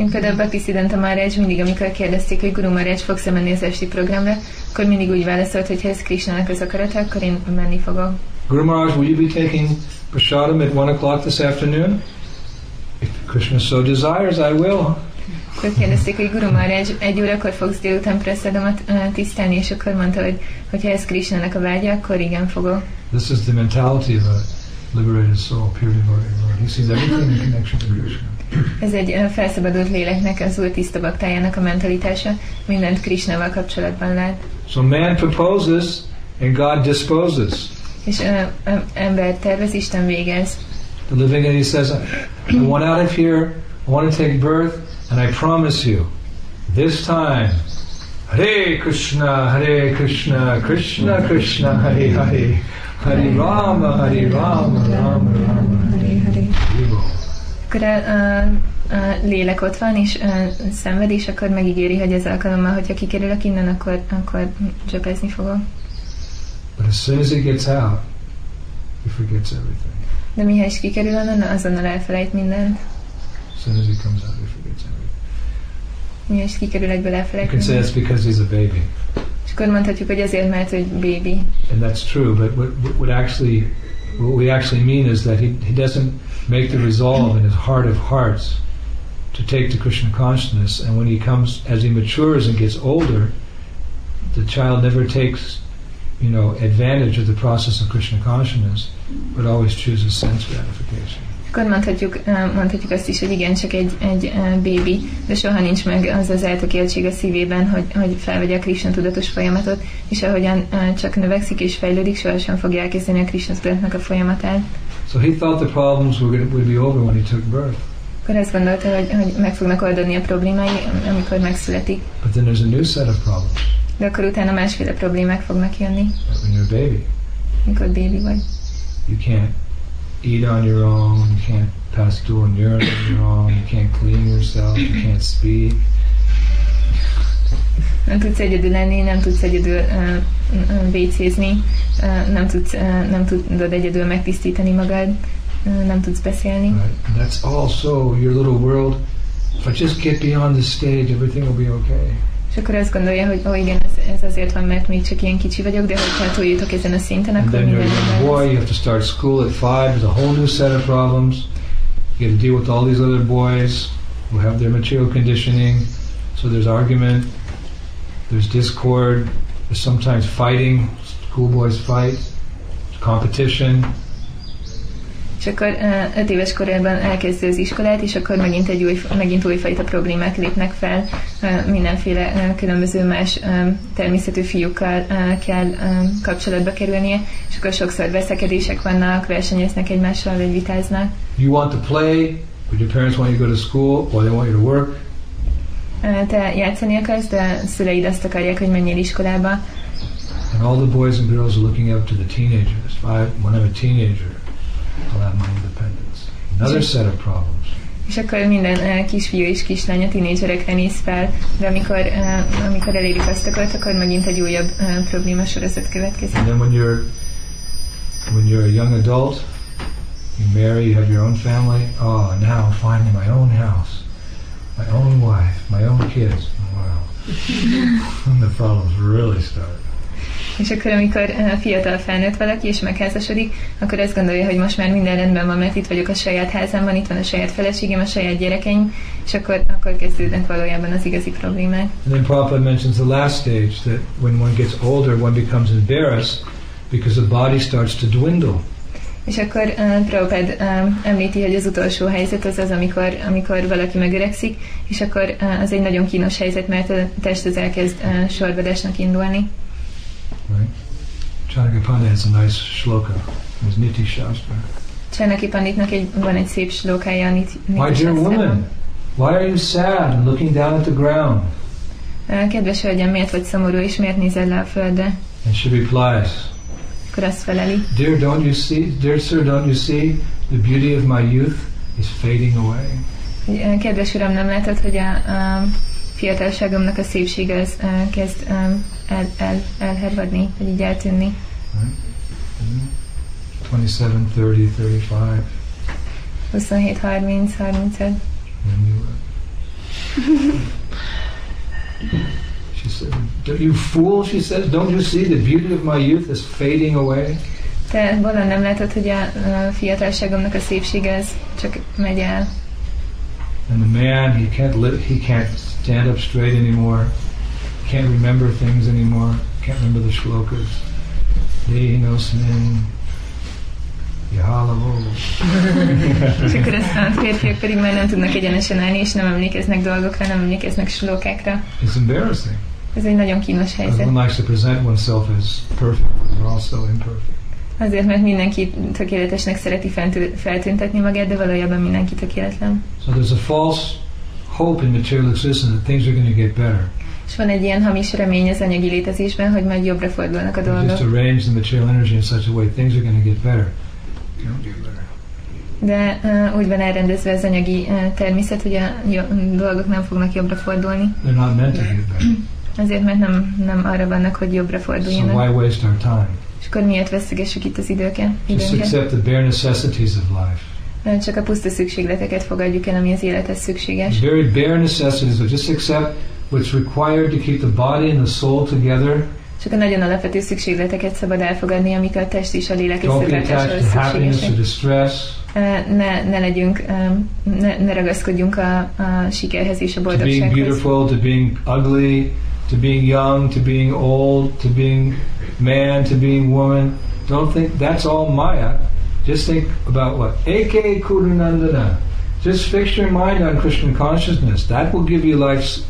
Én például Bhakti Siddhanta Maharaj mindig, amikor kérdezték, hogy Guru Maharaj fogsz-e menni az esti programra, akkor mindig úgy válaszolt, hogy ha ez Krishnának az akarata, akkor én menni fogok. Guru Maharaj, will you be taking prasadam at one o'clock this afternoon? If Krishna so desires, I will. Akkor kérdezték, hogy Guru Maharaj, egy órakor fogsz délután praszadomat uh, tisztelni, és akkor mondta, hogy hogyha ez Krishnának a vágya, akkor igen fogok. This is the mentality of a liberated soul, pure devotee. He sees everything in connection to Krishna. Ez egy felszabadult léleknek, az úr tiszta baktájának a mentalitása, mindent Krishnával kapcsolatban lát. So man proposes and God disposes. És uh, uh, ember tervez, Isten végez. The living entity says, I want out of here, I want to take birth, and I promise you, this time, Hare Krishna, Hare Krishna, Krishna Krishna, Hare Hare, Hare Rama, Hare Rama, Rama Rama, Hare, hare. Akkor a, a, a lélek ott van, és a, szenved, és akkor megígéri, hogy ez alkalommal, hogyha kikerülök innen, akkor, akkor zsebezni fogok. But as soon as he gets out, he forgets everything. De mihez is kikerül onnan, azonnal elfelejt mindent. As soon as he comes out, he forgets everything. Mihez is kikerül egyből You elfelejt can say that's because he's a baby. És akkor mondhatjuk, hogy azért, mert hogy baby. And that's true, but what, what actually, what we actually mean is that he, he doesn't make the resolve in his heart of hearts to take to Krishna consciousness. And when he comes, as he matures and gets older, the child never takes, you know, advantage of the process of Krishna consciousness, but always chooses sense gratification. Akkor mondhatjuk, mondhatjuk azt is, hogy igen, csak egy, egy bébi, de soha nincs meg az az eltökéltség a szívében, hogy, hogy felvegye a Krishna tudatos folyamatot, és ahogyan csak növekszik és fejlődik, sohasem fogja elkezdeni a Krishna tudatnak a folyamatát. So he thought the problems were gonna, would be over when he took birth. Akkor azt gondolta, hogy, hogy meg fognak oldani a problémái, amikor megszületik. But then there's a new set of problems De akkor utána másféle problémák fognak jönni, when you're a baby. amikor bébi vagy. You can't eat on your own, you can't pass stool and urine on your own, you can't clean yourself, you can't speak. Nem tudsz egyedül lenni, nem tudsz egyedül vécézni, nem, tudsz, nem tudod egyedül megtisztítani magad, nem tudsz beszélni. Right? That's also your little world. If I just get beyond this stage, everything will be okay. És akkor azt gondolja, hogy ó, igen, ez, ez azért van, mert még csak ilyen kicsi vagyok, de hogyha túljutok ezen a szinten, akkor minden rendben boy, you have to start school at five, there's a whole new set of problems. You have to deal with all these other boys who have their material conditioning. So there's argument, there's discord, there's sometimes fighting, schoolboys fight, competition. És akkor ö, öt éves korában elkezdi az iskolát, és akkor megint egy új, megint újfajta problémák lépnek fel, Ö, mindenféle ö, különböző más ö, természetű fiúkkal kell ö, kapcsolatba kerülnie, és akkor sokszor veszekedések vannak, versenyeznek egymással, vagy vitáznak. You want to play, but your parents want you to go to school, or they want you to work. Te játszani akarsz, de szüleid azt akarják, hogy menjél iskolába, And all the boys and girls are looking up to the teenagers. If I, when I'm a teenager, I'll have my independence. Another set of problems. És akkor minden uh, kisfiú és kislánya tínédzserekre néz fel, de amikor, uh, amikor elérik azt a kort, akkor megint egy újabb uh, probléma sorozat következik. And then when you're when you're a young adult, you marry, you have your own family. Oh, now finally my own house, my own wife, my own kids. Wow. and the problems really start. És akkor, amikor uh, fiatal felnőtt valaki és megházasodik, akkor azt gondolja, hogy most már minden rendben van, mert itt vagyok a saját házamban, itt van a saját feleségem, a saját gyerekeim, és akkor, akkor kezdődnek valójában az igazi problémák. And then Prabhupada mentions the last stage that when one gets older, one becomes embarrassed because the body starts to dwindle. És akkor uh, Prabhupád uh, említi, hogy az utolsó helyzet az az, amikor, amikor valaki megöregszik, és akkor uh, az egy nagyon kínos helyzet, mert a test az elkezd uh, sorvadásnak indulni. Right? Chanakapanda has a nice shloka. His Niti Shastra. Csánaki Panditnak egy, van egy szép slókája a Nit- My Niti dear Shastrában. woman, why are you sad and looking down at the ground? Uh, Kedves hölgyem, miért vagy szomorú, és miért nézel le a földre? And she replies, Feleli, Dear, don't you see, dear sir, don't you see the beauty of my youth is fading away? kedves uram, nem látod, hogy a, a fiatalságomnak a szépsége az uh, kezd um, el, el, elhervadni, vagy így eltűnni. Mm-hmm. 27, 30, 35. 27, 30, 35. And you, uh, she said, "Do You fool, she says, don't you see the beauty of my youth is fading away? Te valami nem látod, hogy a, a fiatalságomnak a szépsége az csak megy el. And the man, he can't live, he can't stand up straight anymore, can't remember things anymore, can't remember the shlokas. Dehinosmin, Yahalavo. És akkor ezt a férfiak pedig már nem tudnak egyenesen állni, és nem emlékeznek dolgokra, nem emlékeznek slókákra. It's embarrassing. Ez egy nagyon kínos helyzet. Everyone likes to present oneself as perfect, but we're all so imperfect. Azért, mert mindenki tökéletesnek szereti fentü- feltüntetni magát, de valójában mindenki tökéletlen. So there's a false hope in material existence that things are going to get better. És van egy ilyen hamis remény az anyagi létezésben, hogy majd jobbra fordulnak a You just dolgok. arrange the material energy in such a way things are going to get better. They don't get better. De uh, úgy van elrendezve az anyagi uh, természet, hogy a jo- dolgok nem fognak jobbra fordulni. They're not meant to get better. Azért, mert nem, nem arra vannak, hogy jobbra So forduljanak. why waste our time? És akkor miért vesztegessük itt az időket? Just accept the bare necessities of life. Csak a puszta szükségleteket fogadjuk el, ami az élethez szükséges. The very bare necessities, but just accept what's required to keep the body and the soul together. Csak a nagyon alapvető szükségleteket szabad elfogadni, amik a test és a lélek összetartásához szükségesek. Ne, ne legyünk, ne, ne ragaszkodjunk a, a sikerhez és a to being boldogsághoz. beautiful, to being ugly, to being young, to being old, to being man, to being woman. Don't think that's all Maya. Just think about what? Eke Kurunandana. Just fix your mind on Krishna consciousness. That will give you life's,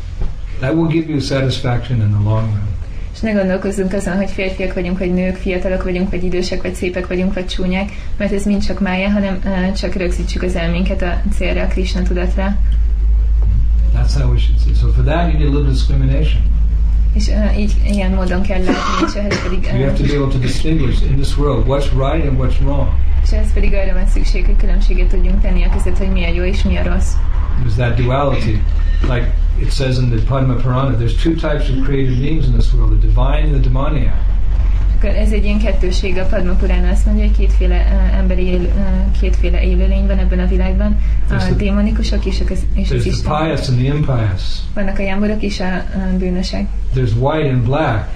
that will give you satisfaction in the long run. És ne gondolkozzunk azon, hogy férfiak vagyunk, vagy nők, fiatalok vagyunk, vagy idősek, vagy szépek vagyunk, vagy csúnyák, mert ez mind csak mája, hanem uh, csak rögzítsük az elménket a célra, a Krishna tudatra. That's how we should see. So for that, you need a little discrimination. És uh, így ilyen módon kell látni, és ehhez pedig, You have to be able to distinguish in this world what's right and what's wrong. és ehhez pedig arra van szükség, hogy különbséget tudjunk tenni a között, hogy mi a jó és mi a rossz. There's that duality. Like it says in the Padma Purana, there's two types of created beings in this world, the divine and the demoniac. Akkor ez egy ilyen kettőség, a Padma Purana azt mondja, hogy kétféle emberi él, kétféle élőlény van ebben a világban, a démonikusok és, a, és az There's the Isten. pious and the impious. Vannak a jámborok és a bűnösek. There's white and black.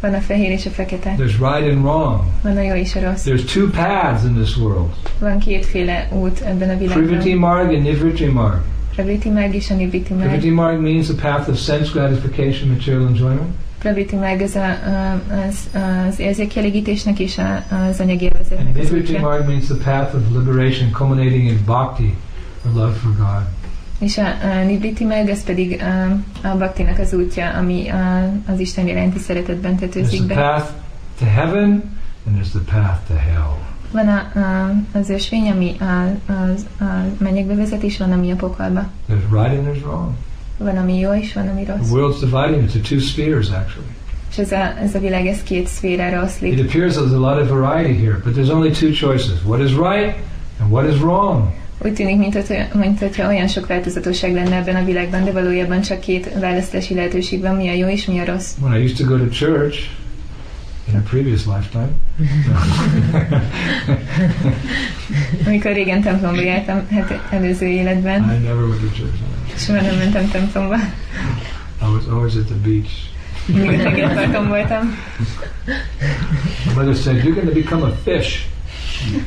Van a fehér és a fekete. There's right and wrong. Van a jó és a rossz. There's two paths in this world. Van kétféle út ebben a Privity világban. marg and Nivriti marg. Praviti Marg és a Nibriti Marg. Privity marg means the path of sense gratification, material enjoyment. Praviti Marg az, a, a, az, az érzékkielégítésnek és a, az anyagi élvezetnek az útja. Means the path of liberation culminating in bhakti, or love for God. És a, a Nibriti Marg az pedig a, a Bhaktinak az útja, ami a, az Isten iránti szeretetben There's tetőzik the be. path to heaven, and there's the path to hell. Van a, a, az ösvény, ami a, a, a mennyekbe vezet, és van, ami a pokolba. There's right and there's wrong. Van, ami jó, és van, ami The world's divided into two spheres, actually. És ez a, ez a világ, ez két szférára It appears there's a lot of variety here, but there's only two choices what is right and what is wrong. Úgy tűnik, mint, hogy, mint hogyha olyan sok változatosság lenne ebben a világban, de valójában csak két választási lehetőség van, mi a jó és mi a rossz. When I used to go to church in a previous lifetime, Amikor régen templomba jártam, hát előző életben, I never went to church. soha nem mentem templomba. I was always at the beach. Mindig tengerparton voltam. My mother said, You're going to become a fish.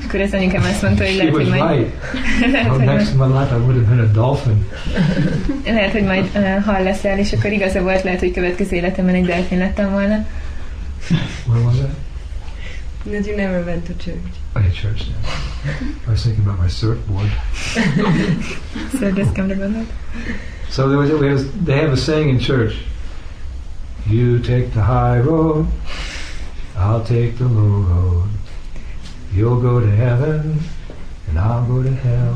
Akkor az anyukám azt mondta, hogy lehet, hogy majd, right. lehet, hogy next my life, I would have been a dolphin. lehet, hogy majd uh, hal leszel, és akkor igaza volt, lehet, hogy következő életemben egy delfin lettem volna. Where was I? That you never went to church. Oh, yeah, church now. I was thinking about my surfboard. Szördeszkemre gondolt. So there was, we was, they have a saying in church You take the high road, I'll take the low road. You'll go to heaven, and I'll go to hell.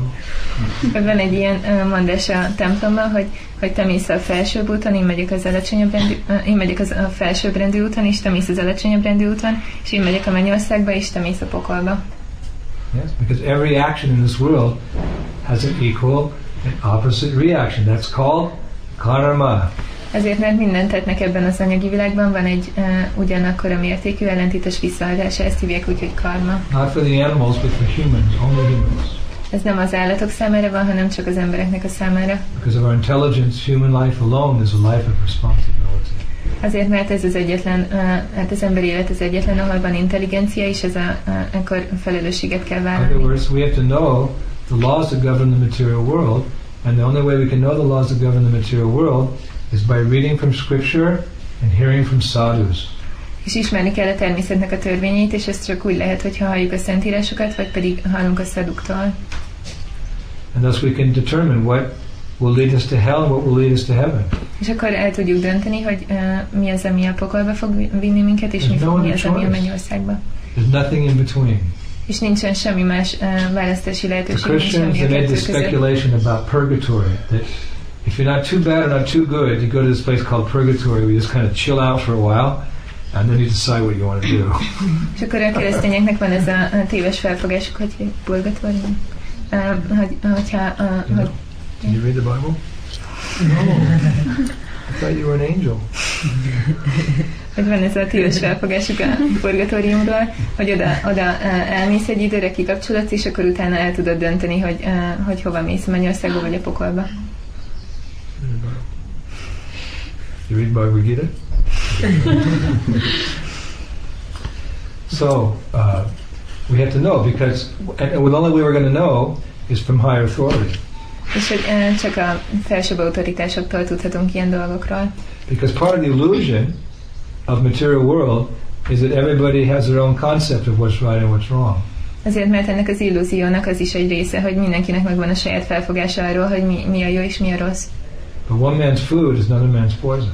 Van egy ilyen mondás a templomban, hogy, hogy te mész a felsőbb úton, én megyek az alacsonyabb rendű, én megyek az, a felsőbb rendű úton, és te mész az alacsonyabb rendű úton, és én megyek a mennyországba, és te mész a pokolba. Yes, because every action in this world has an equal and opposite reaction. That's called karma. Ezért, mert mindent tettnek ebben az anyagi világban, van egy uh, ugyanakkor a mértékű ellentétes visszaadása, ezt hívják úgy, hogy karma. Not for the animals, but for humans, only humans. Ez nem az állatok számára van, hanem csak az embereknek a számára. Because of our intelligence, human life alone is a life of responsibility. Azért, mert ez az egyetlen, uh, hát az emberi élet az egyetlen, ahol van intelligencia, és ez a, uh, akkor felelősséget kell In other vállalni. words, we have to know the laws that govern the material world, and the only way we can know the laws that govern the material world is by reading from scripture and hearing from sadhus. És ismerni kell a természetnek a törvényeit, és csak úgy lehet, hogyha halljuk a szentírásokat, vagy pedig hallunk a szaduktól. And thus we can determine what will lead us to hell and what will lead us to heaven. És akkor el tudjuk dönteni, hogy uh, mi az, ami a pokolba fog vinni minket, és mi, There's no mi az, ami a mennyországba. There's nothing in between. És nincsen semmi más uh, választási lehetőség, nincs Christians they made this speculation about purgatory that if you're not too bad or not too good, you go to this place called purgatory where you just kind of chill out for a while, and then you decide what you want to do. És akkor a keresztényeknek van ez a, a téves felfogásuk, hogy purgatórium. Uh, hogy, hogyha, uh, You hogy, know? Did you read the Bible? No. I thought you were an angel. hogy van ez a téves felfogásuk a purgatóriumról, hogy oda, oda elmész egy időre, kikapcsolódsz, és akkor utána el tudod dönteni, hogy, hogy hova mész, a mennyországba vagy a pokolba. You read Bhagavad Gita? so, uh, we have to know because, and and the only way we're going to know is from higher authority. És hogy uh, csak a felsőbb autoritásoktól tudhatunk ilyen dolgokról. Because part of the illusion of material world is that everybody has their own concept of what's right and what's wrong. Azért, mert ennek az illúziónak az is egy része, hogy mindenkinek megvan a saját felfogása arról, hogy mi, mi a jó és mi a rossz. But one man's food is another man's poison.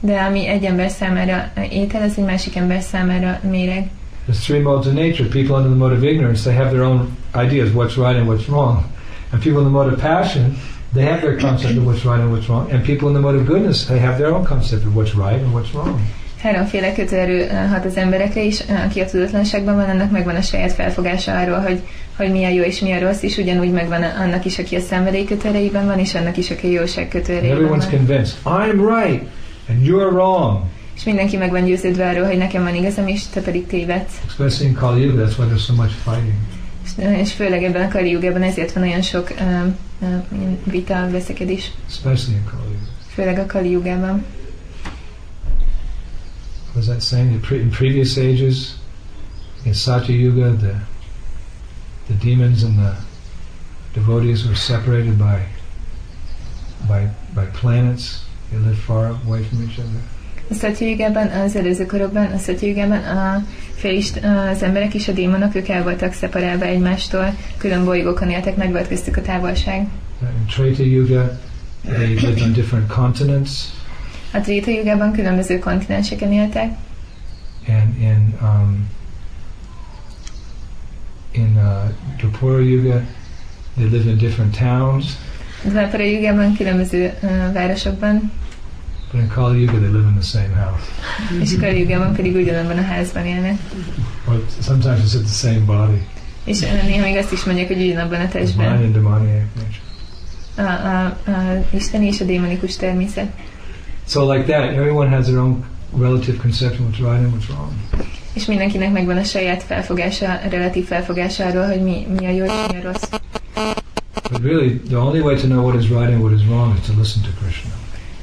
De ami egy ember számára étel, az egy másik ember számára méreg. There's three modes of nature. People under the mode of ignorance, they have their own ideas what's right and what's wrong. And people in the mode of passion, they have their concept of what's right and what's wrong. And people in the mode of goodness, they have their own concept of what's right and what's wrong. Háromféle kötőerő hat az emberekre is, aki a tudatlanságban van, annak megvan a saját felfogása arról, hogy, hogy mi a jó és mi a rossz, és ugyanúgy megvan annak is, aki a szenvedély kötőereiben van, és annak is, aki a jóság everyone's van. convinced, I'm right and you're wrong. És mindenki meg van győződve arról, hogy nekem van igazam, és te pedig tévedsz. Especially in Kali Yuga, that's why there's so much fighting. És, és főleg ebben a Kali Yugában ezért van olyan sok uh, uh, vita, veszekedés, Especially in Kali Yuga. főleg a Kali Yugában. Was that saying in previous ages, in Satya Yuga, the the demons and the devotees were separated by by by planets. They lived far away from each other. A Szatyajugában, az előző korokban, a Szatyajugában a félist, az emberek és a démonok, ők el voltak szeparálva egymástól, külön bolygókon éltek, meg volt köztük a távolság. In Treta Yuga, they lived on different continents, A Tréta Jugában különböző kontinenseken éltek, and in um, in uh, Dwapara Yuga, they lived in different towns, Dvápara Jugában különböző uh, városokban, but in Kali Yuga, they live in the same house, és Kali Jugában pedig ugyanabban a házban élnek. or sometimes it's at the same body, És néha még azt is mondják, hogy ugyanabban a testben and demoniac nature. a, a, a isteni és a démonikus természet. So like that, everyone has their own relative conception of what's right and what's wrong. És mindenkinek megvan a saját felfogása, a relatív felfogása arról, hogy mi, mi a jó és mi a rossz. But really, the only way to know what is right and what is wrong is to listen to Krishna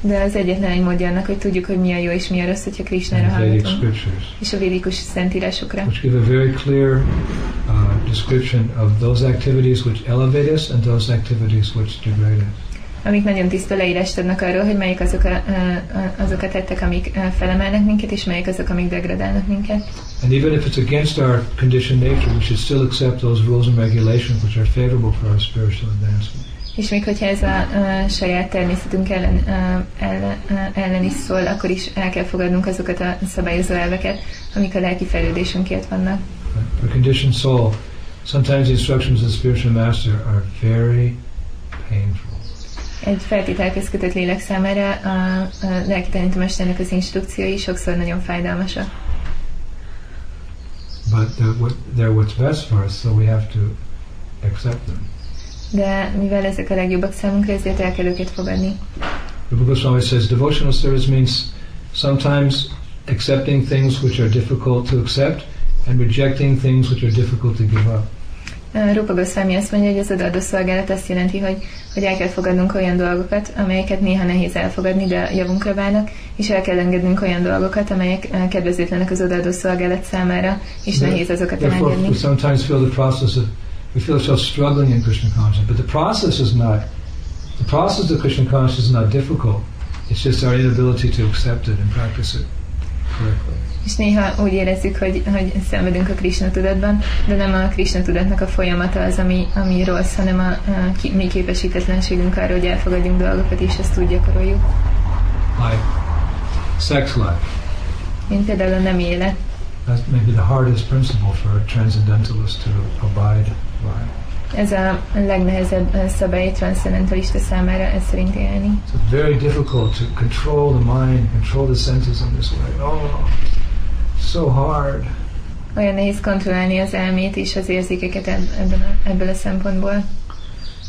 De az egyetlen egy módja annak, hogy tudjuk, hogy mi a jó és mi a rossz, hogyha Krishnára hallgatunk. És a védikus szentírásokra. which give a very clear uh, description of those activities which elevate us and those activities which degrade us. Amik nagyon tiszta leírást adnak arról, hogy melyik azok a, azok a tettek, amik felemelnek minket, és melyik azok, amik degradálnak minket. And even if it's against our conditioned nature, we should still accept those rules and regulations which are favorable for our spiritual advancement. És még hogyha ez a, a saját természetünk ellen, a, ellen, a, ellen is szól, akkor is el kell fogadnunk azokat a szabályozó elveket, amik a lelki fejlődésünkért vannak. For a conditioned soul, sometimes the instructions of the spiritual master are very painful. Egy feltételhez kötött lélek számára a, a lelki tanítómesternek az instrukciói sokszor nagyon fájdalmasak. But they're, what, they're what's best for us, so we have to accept them. De mivel ezek a legjobbak számunkra, ezért el kell őket fogadni. Rupa Goswami says devotional service means sometimes accepting things which are difficult to accept and rejecting things which are difficult to give up. Rupa Goswami azt mondja, hogy az odaadó szolgálat azt jelenti, hogy, hogy el kell fogadnunk olyan dolgokat, amelyeket néha nehéz elfogadni, de javunkra válnak, és el kell engednünk olyan dolgokat, amelyek kedvezőtlenek az odaadó szolgálat számára, és nehéz azokat elengedni. we sometimes feel the process of we feel ourselves struggling in Krishna consciousness, but the process is not the process of Krishna consciousness is not difficult. It's just our inability to accept it and practice it correctly. És néha úgy érezzük, hogy, hogy szenvedünk a Krishna tudatban, de nem a Krishna tudatnak a folyamata az, ami, ami rossz, hanem a, a ki, mi képesítetlenségünk arra, hogy elfogadjunk dolgokat, és ezt úgy gyakoroljuk. Like sex life. Mint például a nem élet. That's maybe the hardest principle for a transcendentalist to abide by. Ez a legnehezebb ö, szabály transzendentalista számára, ez szerint élni. It's very difficult to control the mind, control the senses in this way. Oh, so hard. Olyan nehéz kontrollálni az elmét és az érzékeket ebben a, ebből a szempontból.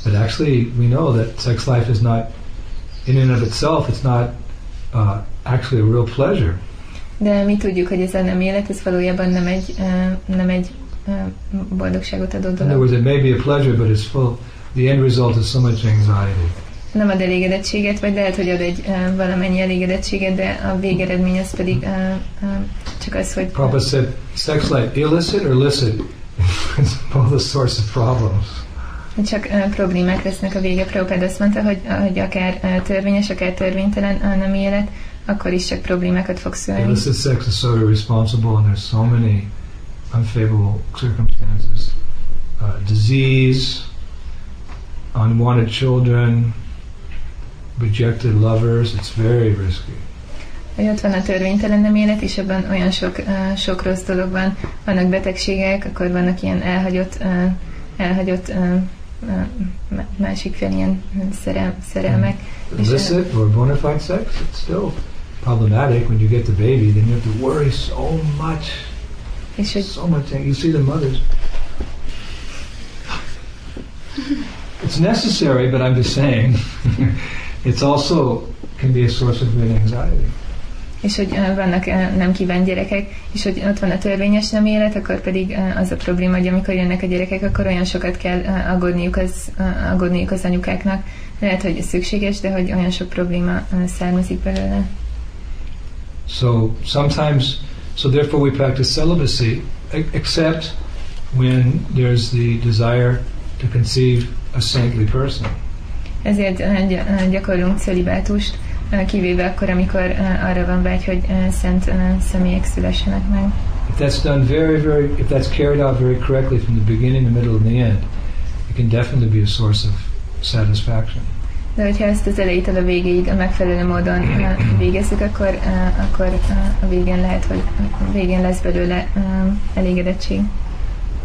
But actually, we know that sex life is not, in and of itself, it's not uh, actually a real pleasure. De mi tudjuk, hogy ez a nem élet, ez valójában nem egy, ö, nem egy ö, boldogságot adó In other words, it may be a pleasure, but it's full. The end result is so much anxiety. Nem ad elégedettséget, vagy lehet, hogy ad egy uh, valamennyi elégedettséget, de a végeredmény az pedig uh, uh, csak az, hogy Prabhupada said, sex life, illicit or licit, it's both a source of problems. csak uh, problémák lesznek a vége. Prabhupada azt mondta, hogy, hogy akár uh, törvényes, akár törvénytelen a nem élet, akkor is csak problémákat fog szülni. Illicit sex is so irresponsible, and there's so many unfavorable circumstances. Uh, disease, unwanted children, rejected lovers. It's very risky. Ott van a törvénytelen nem élet, és ebben olyan sok, uh, sok rossz dolog van. Vannak betegségek, akkor vannak ilyen elhagyott, uh, elhagyott uh, uh, má- másik fél ilyen szerel, szerelmek. Illicit or bona fide sex, it's still problematic. When you get the baby, then you have to worry so much, és hogy so much. You see the mothers. It's necessary, but I'm just saying, it's also can be a source of great anxiety. és hogy ö, vannak ö, nem kívánt gyerekek, és hogy ott van a törvényes nem élet, akkor pedig ö, az a probléma, hogy amikor jönnek a gyerekek, akkor olyan sokat kell aggódniuk az, aggódniuk az anyukáknak. Lehet, hogy ez szükséges, de hogy olyan sok probléma származik belőle. So sometimes, so therefore we practice celibacy, except when there's the desire to conceive a saintly person. Ezért gy- ö, gyakorlunk celibátust, ö, kivéve akkor, amikor arra van vágy, hogy szent személyek szülessenek meg. If that's done very, very, if that's carried out very correctly from the beginning, the middle, and the end, it can definitely be a source of satisfaction. De hogyha ezt az elejétől a végéig a megfelelő módon végezzük, akkor, akkor a végén lehet, hogy a végén lesz belőle elégedettség.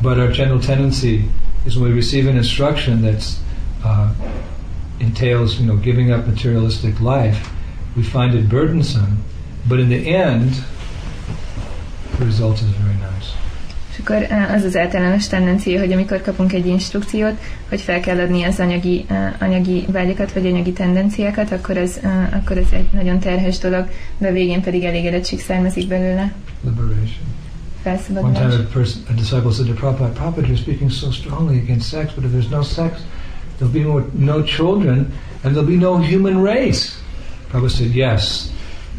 But our general tendency is when we receive an instruction that's uh, entails, you know, giving up materialistic life, we find it burdensome. But in the end, the result is very nice. És akkor ö, az az általános tendencia, hogy amikor kapunk egy instrukciót, hogy fel kell adni az anyagi, ö, anyagi vágyakat vagy anyagi tendenciákat, akkor ez, ö, eh, akkor ez egy nagyon terhes dolog, de a végén pedig elégedettség származik belőle, Liberation. One time a, person, a disciple said to Prabhupada, Prabhupada, you're speaking so strongly against sex, but if there's no sex, there'll be more, no children, and there'll be no human race. Prabhupada said, yes,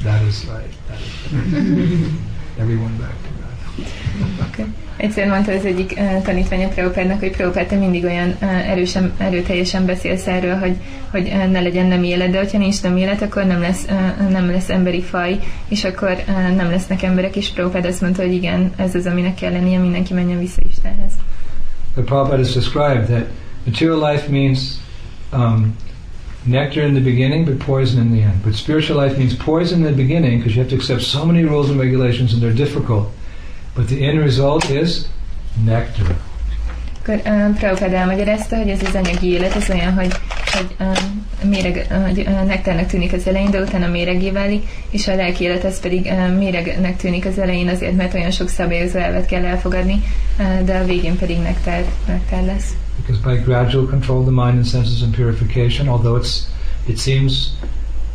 that is right. That is right. Everyone back to God. Okay. Egyszer mondta az egyik uh, tanítványa Prabhupádnak, hogy Prabhupád, te mindig olyan uh, erősen, erőteljesen beszélsz erről, hogy, hogy uh, ne legyen nem élet, de hogyha nincs nem élet, akkor nem lesz, uh, nem lesz emberi faj, és akkor uh, nem lesznek emberek, és Prabhupád azt mondta, hogy igen, ez az, aminek kell lennie, mindenki menjen vissza Istenhez. But Prabhupada has described that material life means um, nectar in the beginning, but poison in the end. But spiritual life means poison in the beginning because you have to accept so many rules and regulations and they're difficult. But the end result is nectar. Akkor uh, Prabhupád elmagyarázta, hogy ez az anyagi élet, ez olyan, hogy, hogy, uh, méreg, uh, hogy uh, nektárnak tűnik az elején, de utána méregé válik, és a lelki élet ez pedig uh, méregnek tűnik az elején azért, mert olyan sok szabályozó elvet kell elfogadni, uh, de a végén pedig nektár, nektár lesz. Because by gradual control of the mind and senses and purification, although it's it seems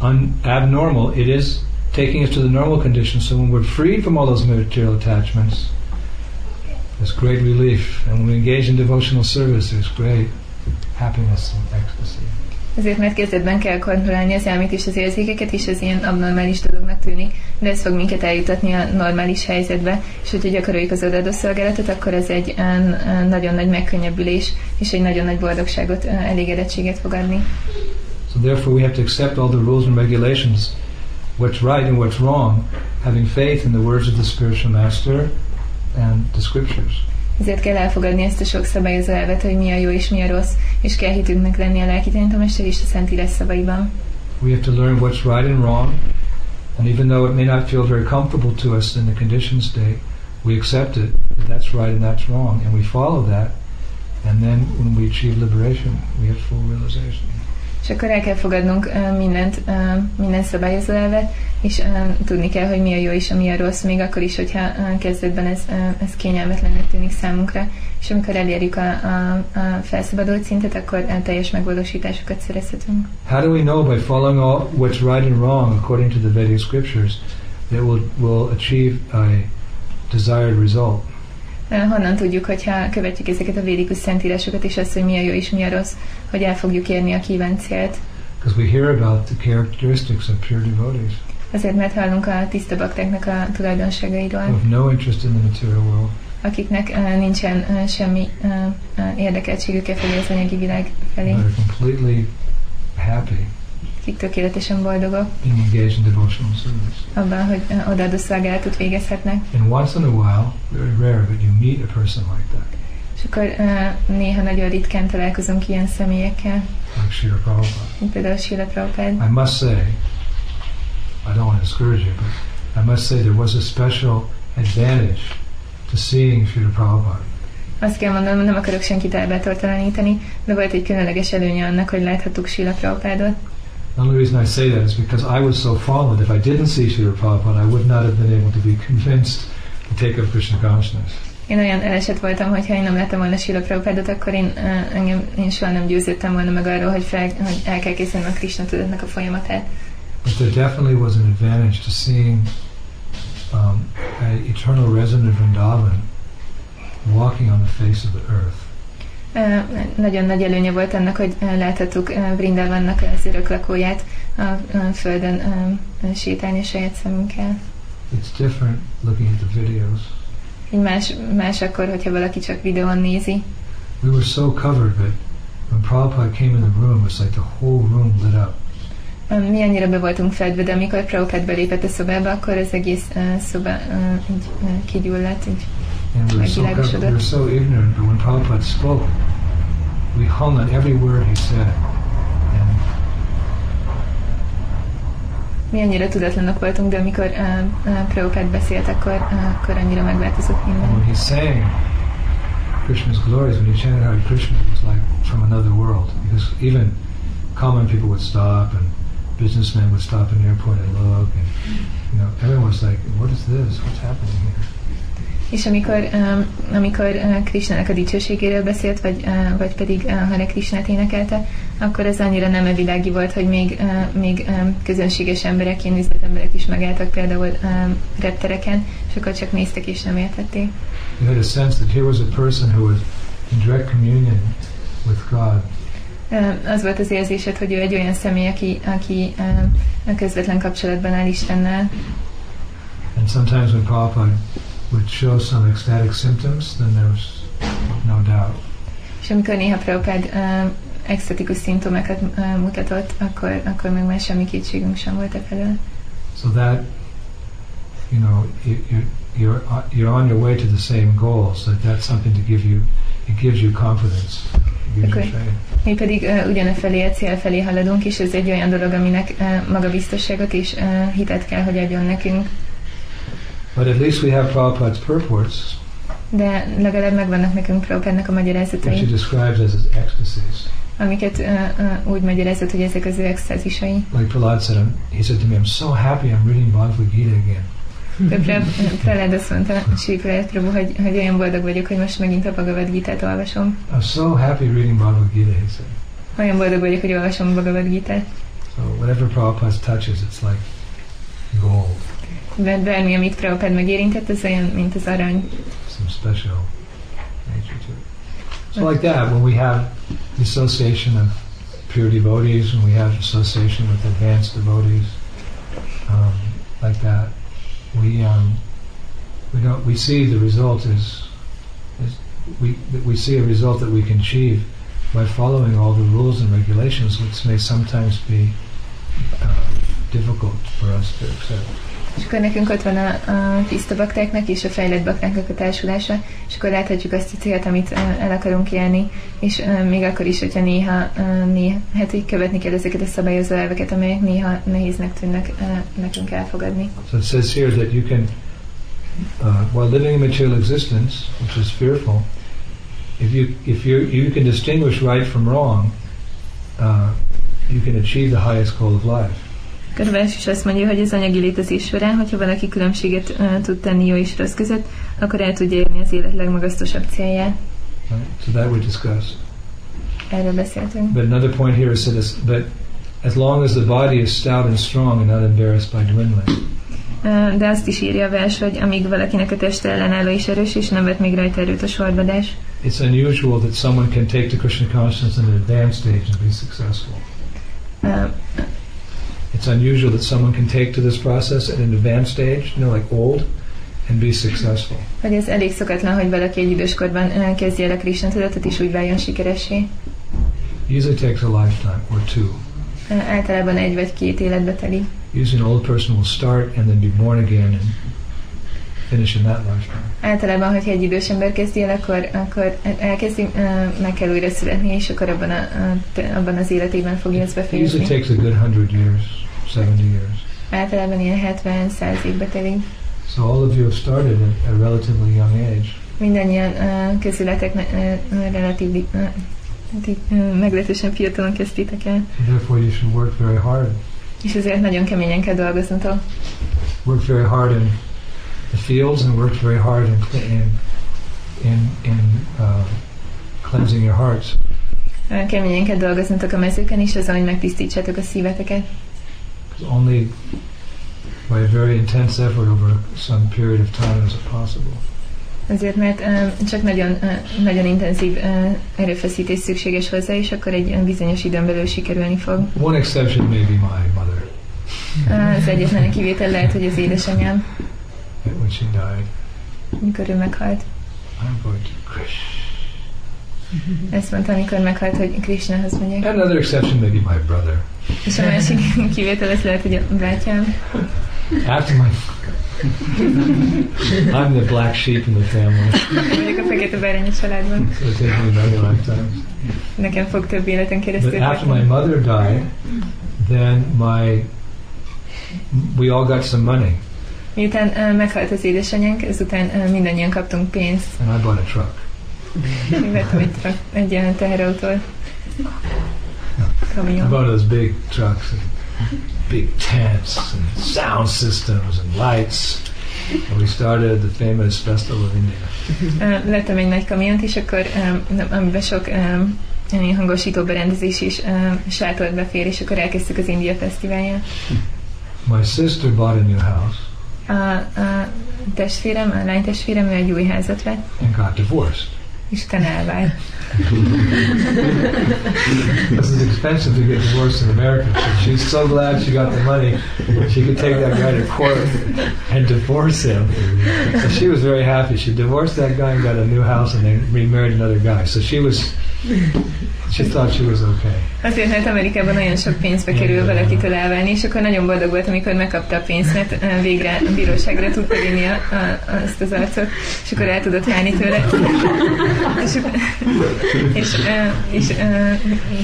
un- abnormal, it is taking us to the normal condition. So when we're freed from all those material attachments, there's great relief. And when we engage in devotional service, there's great happiness and ecstasy. Ezért, mert kezdetben kell kontrollálni az elmét és az érzékeket, és ez ilyen abnormális dolognak tűnik, de ez fog minket eljutatni a normális helyzetbe, és hogyha gyakoroljuk az odaadó szolgálatot, akkor ez egy nagyon nagy megkönnyebbülés, és egy nagyon nagy boldogságot, elégedettséget fog adni. So therefore, we have to accept all the rules and regulations, what's right and what's wrong, having faith in the words of the spiritual master and the scriptures. Ezért kell elfogadni ezt a sok szabályozó elvet, hogy mi a jó és mi a rossz, és kell hitünknek lenni a lelki tanítomester és a szavaiban. We have to learn what's right and wrong, and even though it may not feel very comfortable to us in the conditioned state, we accept it that that's right and that's wrong, and we follow that, and then when we achieve liberation, we have full realization. És akkor el kell fogadnunk mindent, minden szabályozó elvet, és tudni kell, hogy mi a jó és mi a rossz, még akkor is, hogyha kezdetben ez, ez kényelmetlennek tűnik számunkra. És amikor elérjük a, a, a felszabadult szintet, akkor teljes megvalósításokat szerezhetünk. How do we know by following all what's right and wrong according to the Vedic scriptures that we'll, we'll achieve a desired result? Honnan tudjuk, hogyha követjük ezeket a védikus szentírásokat, és azt, hogy mi a jó és mi a rossz, hogy el fogjuk érni a kívánt célt. Because we hear about the characteristics of pure devotees Azért, mert hallunk a tiszta baktáknak a tulajdonságairól, have no interest in the material world. akiknek ö, nincsen ö, semmi ö, ö, érdekeltségük e felé az anyagi világ felé, They're completely happy akik tökéletesen boldogok being engaged in devotional service. abban, hogy odaadó szolgálatot végezhetnek. And once in a while, very rare, but you meet a person like that, És akkor ö, néha nagyon ritkán találkozunk ilyen személyekkel, like Srila Prabhupada. például Srila Prabhupád. I must say, I don't want to discourage you, but I must say there was a special advantage to seeing Srila Prabhupada. Azt kell mondanom, nem akarok senkit elbátortalanítani, de volt egy különleges előnye annak, hogy láthattuk Srila Prabhupádot. The only reason I say that is because I was so fallen. If I didn't see Srila Prabhupada, I would not have been able to be convinced to take up Krishna consciousness. Én olyan elesett voltam, hogy ha én nem láttam volna Srila Prabhupádot, akkor én, ö, engem, én soha nem győződtem volna meg arról, hogy, fel, hogy el kell készülni a Krishna tudatnak a folyamatát. But there definitely was an advantage to seeing um, a eternal resident of Vrindavan walking on the face of the earth. Nagyon nagy előnye volt annak, hogy láthattuk ö, Vrindavannak az öröklakóját a ö, földön sétálni a saját szemünkkel. It's different looking at the videos. Így más, más akkor, hogyha valaki csak videón nézi. We were so covered that when Prabhupada came in the room, it was like the whole room lit up. Mi annyira be voltunk fedve, de amikor Prabhupád belépett a szobába, akkor az egész uh, szoba uh, így uh, kigyulladt, így And we were, so, we were so ignorant, but when Prabhupada spoke, we hung on every word he said. And mi annyira tudatlanok voltunk, de amikor uh, uh, Prabhupád beszélt, akkor, uh, akkor annyira megváltozott minden. when he sang Krishna's glories, when he chanted Hare Krishna, it was like from another world. Because even common people would stop, and businessmen would stop in the airport and look, and you know, everyone was like, "What is this? What's happening here?" És amikor, um, amikor uh, Krishnának a dicsőségéről beszélt, vagy, uh, vagy pedig uh, Hare Krishnát énekelte, akkor ez annyira nem evilági volt, hogy még, még um, közönséges emberek, ilyen üzletemberek is megálltak például um, reptereken, és akkor csak néztek és nem értették. You had a sense that here was a person who was in direct communion with God, az volt az érzésed, hogy ő egy olyan személy, aki, aki uh, közvetlen kapcsolatban áll Istennel, and sometimes when Prabhupada would show some ecstatic symptoms, then there was no doubt. és amikor néha Prabhupád uh, extatikus szimptomákat uh, mutatott, akkor, akkor meg már semmi kétségünk sem volt e felől. So that, you know, you, you, you're you're on your way to the same goal. So that's something to give you. It gives you confidence. Gives you faith. Mi pedig uh, ugyane felé, a cél felé haladunk, és ez egy olyan dolog, aminek uh, magabiztosságot és uh, hitet kell, hogy adjon nekünk. But at least we have Prabhupada's purports, De legalább megvannak nekünk Prabhupádnak a which he magyarázatai, describes as his ecstasies. amiket uh, uh, úgy magyarázott, hogy ezek az ő extázisai. Like Prahlad said, I'm, he said to me, "I'm so happy I'm reading Bhagavad Gita again." Prahlad azt mondta, Sri Prabhu, hogy, hogy olyan boldog vagyok, hogy most megint a Bhagavad Gita-t olvasom. I'm so happy reading Bhagavad Gita. He said. Olyan boldog vagyok, hogy olvasom a Bhagavad Gita-t. So whatever Prabhupada touches, it's like gold, Amit Prabhupád megérintett, az olyan, mint az arany. some special nature to it. So like that, when we have the association of pure devotees, when we have association with advanced devotees, um, like that, we um, we don't we see the result is, is we we see a result that we can achieve by following all the rules and regulations, which may sometimes be uh, difficult for us to accept. És akkor nekünk ott van a, a tiszta baktáknak és a fejlett baktáknak a társulása, és akkor láthatjuk azt a célt, amit el akarunk élni, és még akkor is, hogyha néha, néha hát így követni kell ezeket a szabályozó elveket, amelyek néha nehéznek tűnnek nekünk elfogadni. So it says here that you can, uh, while living in material existence, which is fearful, if you if you you can distinguish right from wrong, uh, you can achieve the highest goal of life. Vers is azt mondja, hogy az anyagi létezés során, hogyha valaki különbséget uh, tud tenni jó és rossz között, akkor el tudja érni az élet legmagasztosabb célját. Right? So that we discussed. Erről beszéltünk. But another point here is that it's, but as long as the body is stout and strong and not embarrassed by dwindling, Uh, De azt is írja a vers, hogy amíg valakinek a teste ellenálló és erős, és nem vet még rajta erőt a sorbadás, it's unusual that someone can take to Krishna consciousness in an advanced stage and be successful. uh, It's unusual that someone can take to this process at an advanced stage, you know, like old, and be successful. hogy ez elég szokatlan, hogy valaki egy időskorban uh, kezdje el a Krishna tudatot, és úgy váljon sikeressé. Usually takes a lifetime or two. Általában egy vagy két életbe telik. Usually an old person will start and then be born again and finish in that lifetime. Általában, hogyha egy idős ember kezdi el, akkor, akkor elkezdi, meg kell újra születni, és akkor abban, a, abban az életében fogja ezt It usually takes a good hundred years, seventy years. Általában ilyen 70-100 évbe telik. So all of you have started at a relatively young age. Mindannyian uh, közületek uh, relatív uh, meglehetősen fiatalon kezdtétek el, therefore you should work very hard. és ezért nagyon keményen kell dolgoznotok. Work very hard in the fields and work very hard in in in, in uh, cleansing your hearts. Keményen kell dolgoznotok a mezőken is, azon, hogy megtisztítsátok a szíveteket. only by a very intense effort over some period of time is it possible. Azért, mert uh, csak nagyon, uh, nagyon intenzív uh, erőfeszítés szükséges hozzá, és akkor egy uh, bizonyos időn belül sikerülni fog. One exception may be my mother az egyetlen kivétel lehet, hogy az édesanyám, when she died. mikor ő meghalt. I'm going to Krish. Ezt mondta, amikor meghalt, hogy Krishnahoz megyek. Another exception may be my brother. És a másik kivétel ez lehet, hogy a bátyám. After my, I'm the black sheep in the family, Vagyok a fekete bárány a családban. so it takes me many lifetimes. Nekem fog több életen keresztül But after my mother died, then my we all got some money, Miután meghalt az édesanyánk, ezután mindannyian kaptunk pénzt. and I bought a truck. Vettem egy, trak- egy uh, teherautót. I bought those big trucks and big tents and sound systems and lights. And we started the famous Festival of India. Uh, vettem egy nagy kamiont, és akkor um, amiben sok um, ilyen hangosító berendezés is um, sátolt befér, és akkor elkezdtük az India Fesztiválját. My sister bought a new house A, a testvérem, a lánytestvérem, ő egy új házat vett, and got divorced. utána elvált. This is expensive to get divorced in America. So she's so glad she got the money. She could take that guy to court and divorce him. So she was very happy. She divorced that guy and got a new house and then remarried another guy. So she was, she thought she was okay. Azért, mert Amerikában nagyon sok pénzbe kerül valakitől elválni, és akkor nagyon boldog volt, amikor megkapta a pénzt, mert uh, végre a bíróságra tudta vinni a, a, azt az arcot, és akkor el tudott válni tőle. és és, uh, és uh,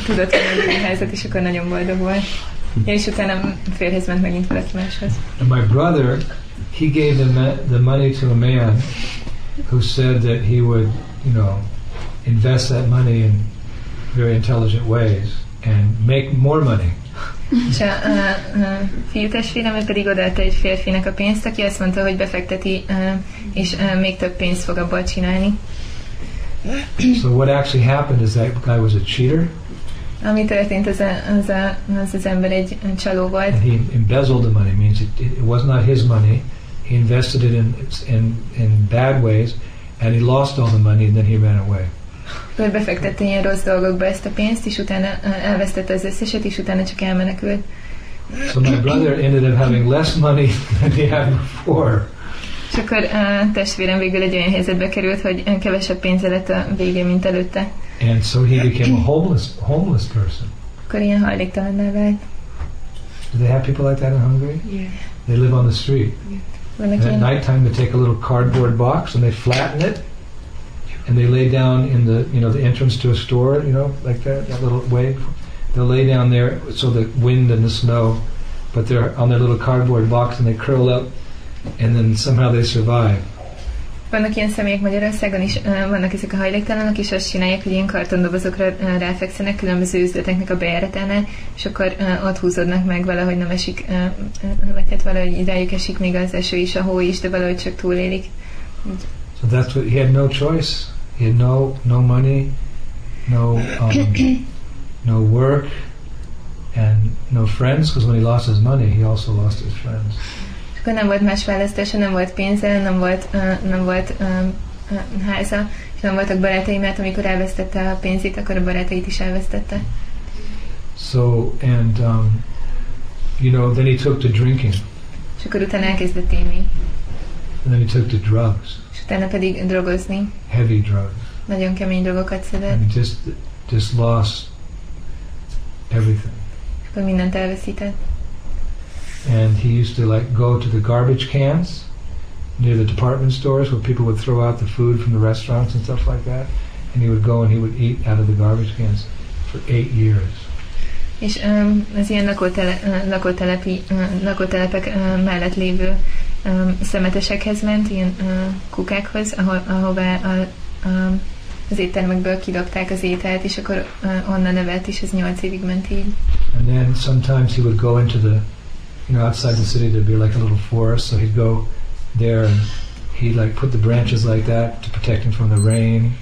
tudott venni új házat, és akkor nagyon boldog volt. Ja, és utána férhez ment megint valaki máshoz. And my brother, he gave the, ma- the money to a man who said that he would, you know, invest that money in very intelligent ways and make more money. És a, a, a fiú testvérem pedig odaadta egy férfinek a pénzt, aki azt mondta, hogy befekteti, és még több pénzt fog abból csinálni. So what actually happened is that guy was a cheater Ami történt, az a, az, a, az, az ember egy csaló volt, and he embezzled the money. Means it, it was not his money. He invested it in, in in bad ways, and he lost all the money, and then he ran away. Ő befektette ilyen rossz dolgokba ezt a pénzt, és utána elvesztette az összeset, és utána csak elmenekült. So my brother ended up having less money than he had before. És akkor a testvérem végül egy olyan helyzetbe került, hogy kevesebb pénze lett a végén, mint előtte. And so he became a homeless homeless person. Akkor ilyen hajléktalanná vált. Do they have people like that in Hungary? Yeah. They live on the street. Vannak And at ilyen nighttime, they take a little cardboard box and they flatten it, and they lay down in the you know the entrance to a store, you know, like that, that little way. They'll lay down there so the wind and the snow, but they're on their little cardboard box and they curl up, and then somehow they survive. Vannak ilyen személyek Magyarországon is, vannak ezek a hajléktalanok, és azt csinálják, hogy ilyen kartondobozokra ráfekszenek különböző üzleteknek a bejáratánál, és akkor ott húzódnak meg nem esik, vagy hát valahogy esik még az eső is, a hó is, de valahogy csak túlélik. So that's what he had no choice. He had no no money, no um, no work, and no friends. Because when he lost his money, he also lost his friends. Akkor nem volt más választása, nem volt pénze, nem volt, ö, nem volt ö, ö, háza, és nem voltak barátai, mert amikor elvesztette a pénzét, akkor a barátait is elvesztette. So and um, you know, then he took to drinking, És akkor utána elkezdett inni, and then he took to drugs, utána pedig drogozni. heavy drugs, Nagyon kemény drogokat szedett, and just just lost everything. akkor mindent elveszített. And he used to like go to the garbage cans near the department stores where people would throw out the food from the restaurants and stuff like that, and he would go and he would eat out of the garbage cans for eight years. És um, az ilyen lakótele, uh, lakótelepi, uh, lakótelepek uh, mellett lévő um, szemetesekhez ment, ilyen uh, kukákhoz, ahol, ahová a, a, az éttermekből kidobták az ételt, és akkor uh, onnan evett, és ez nyolc évig ment így. And then sometimes he would go into the, you know, outside the city there'd be like a little forest, so he'd go there and he'd like put the branches like that to protect him from the rain.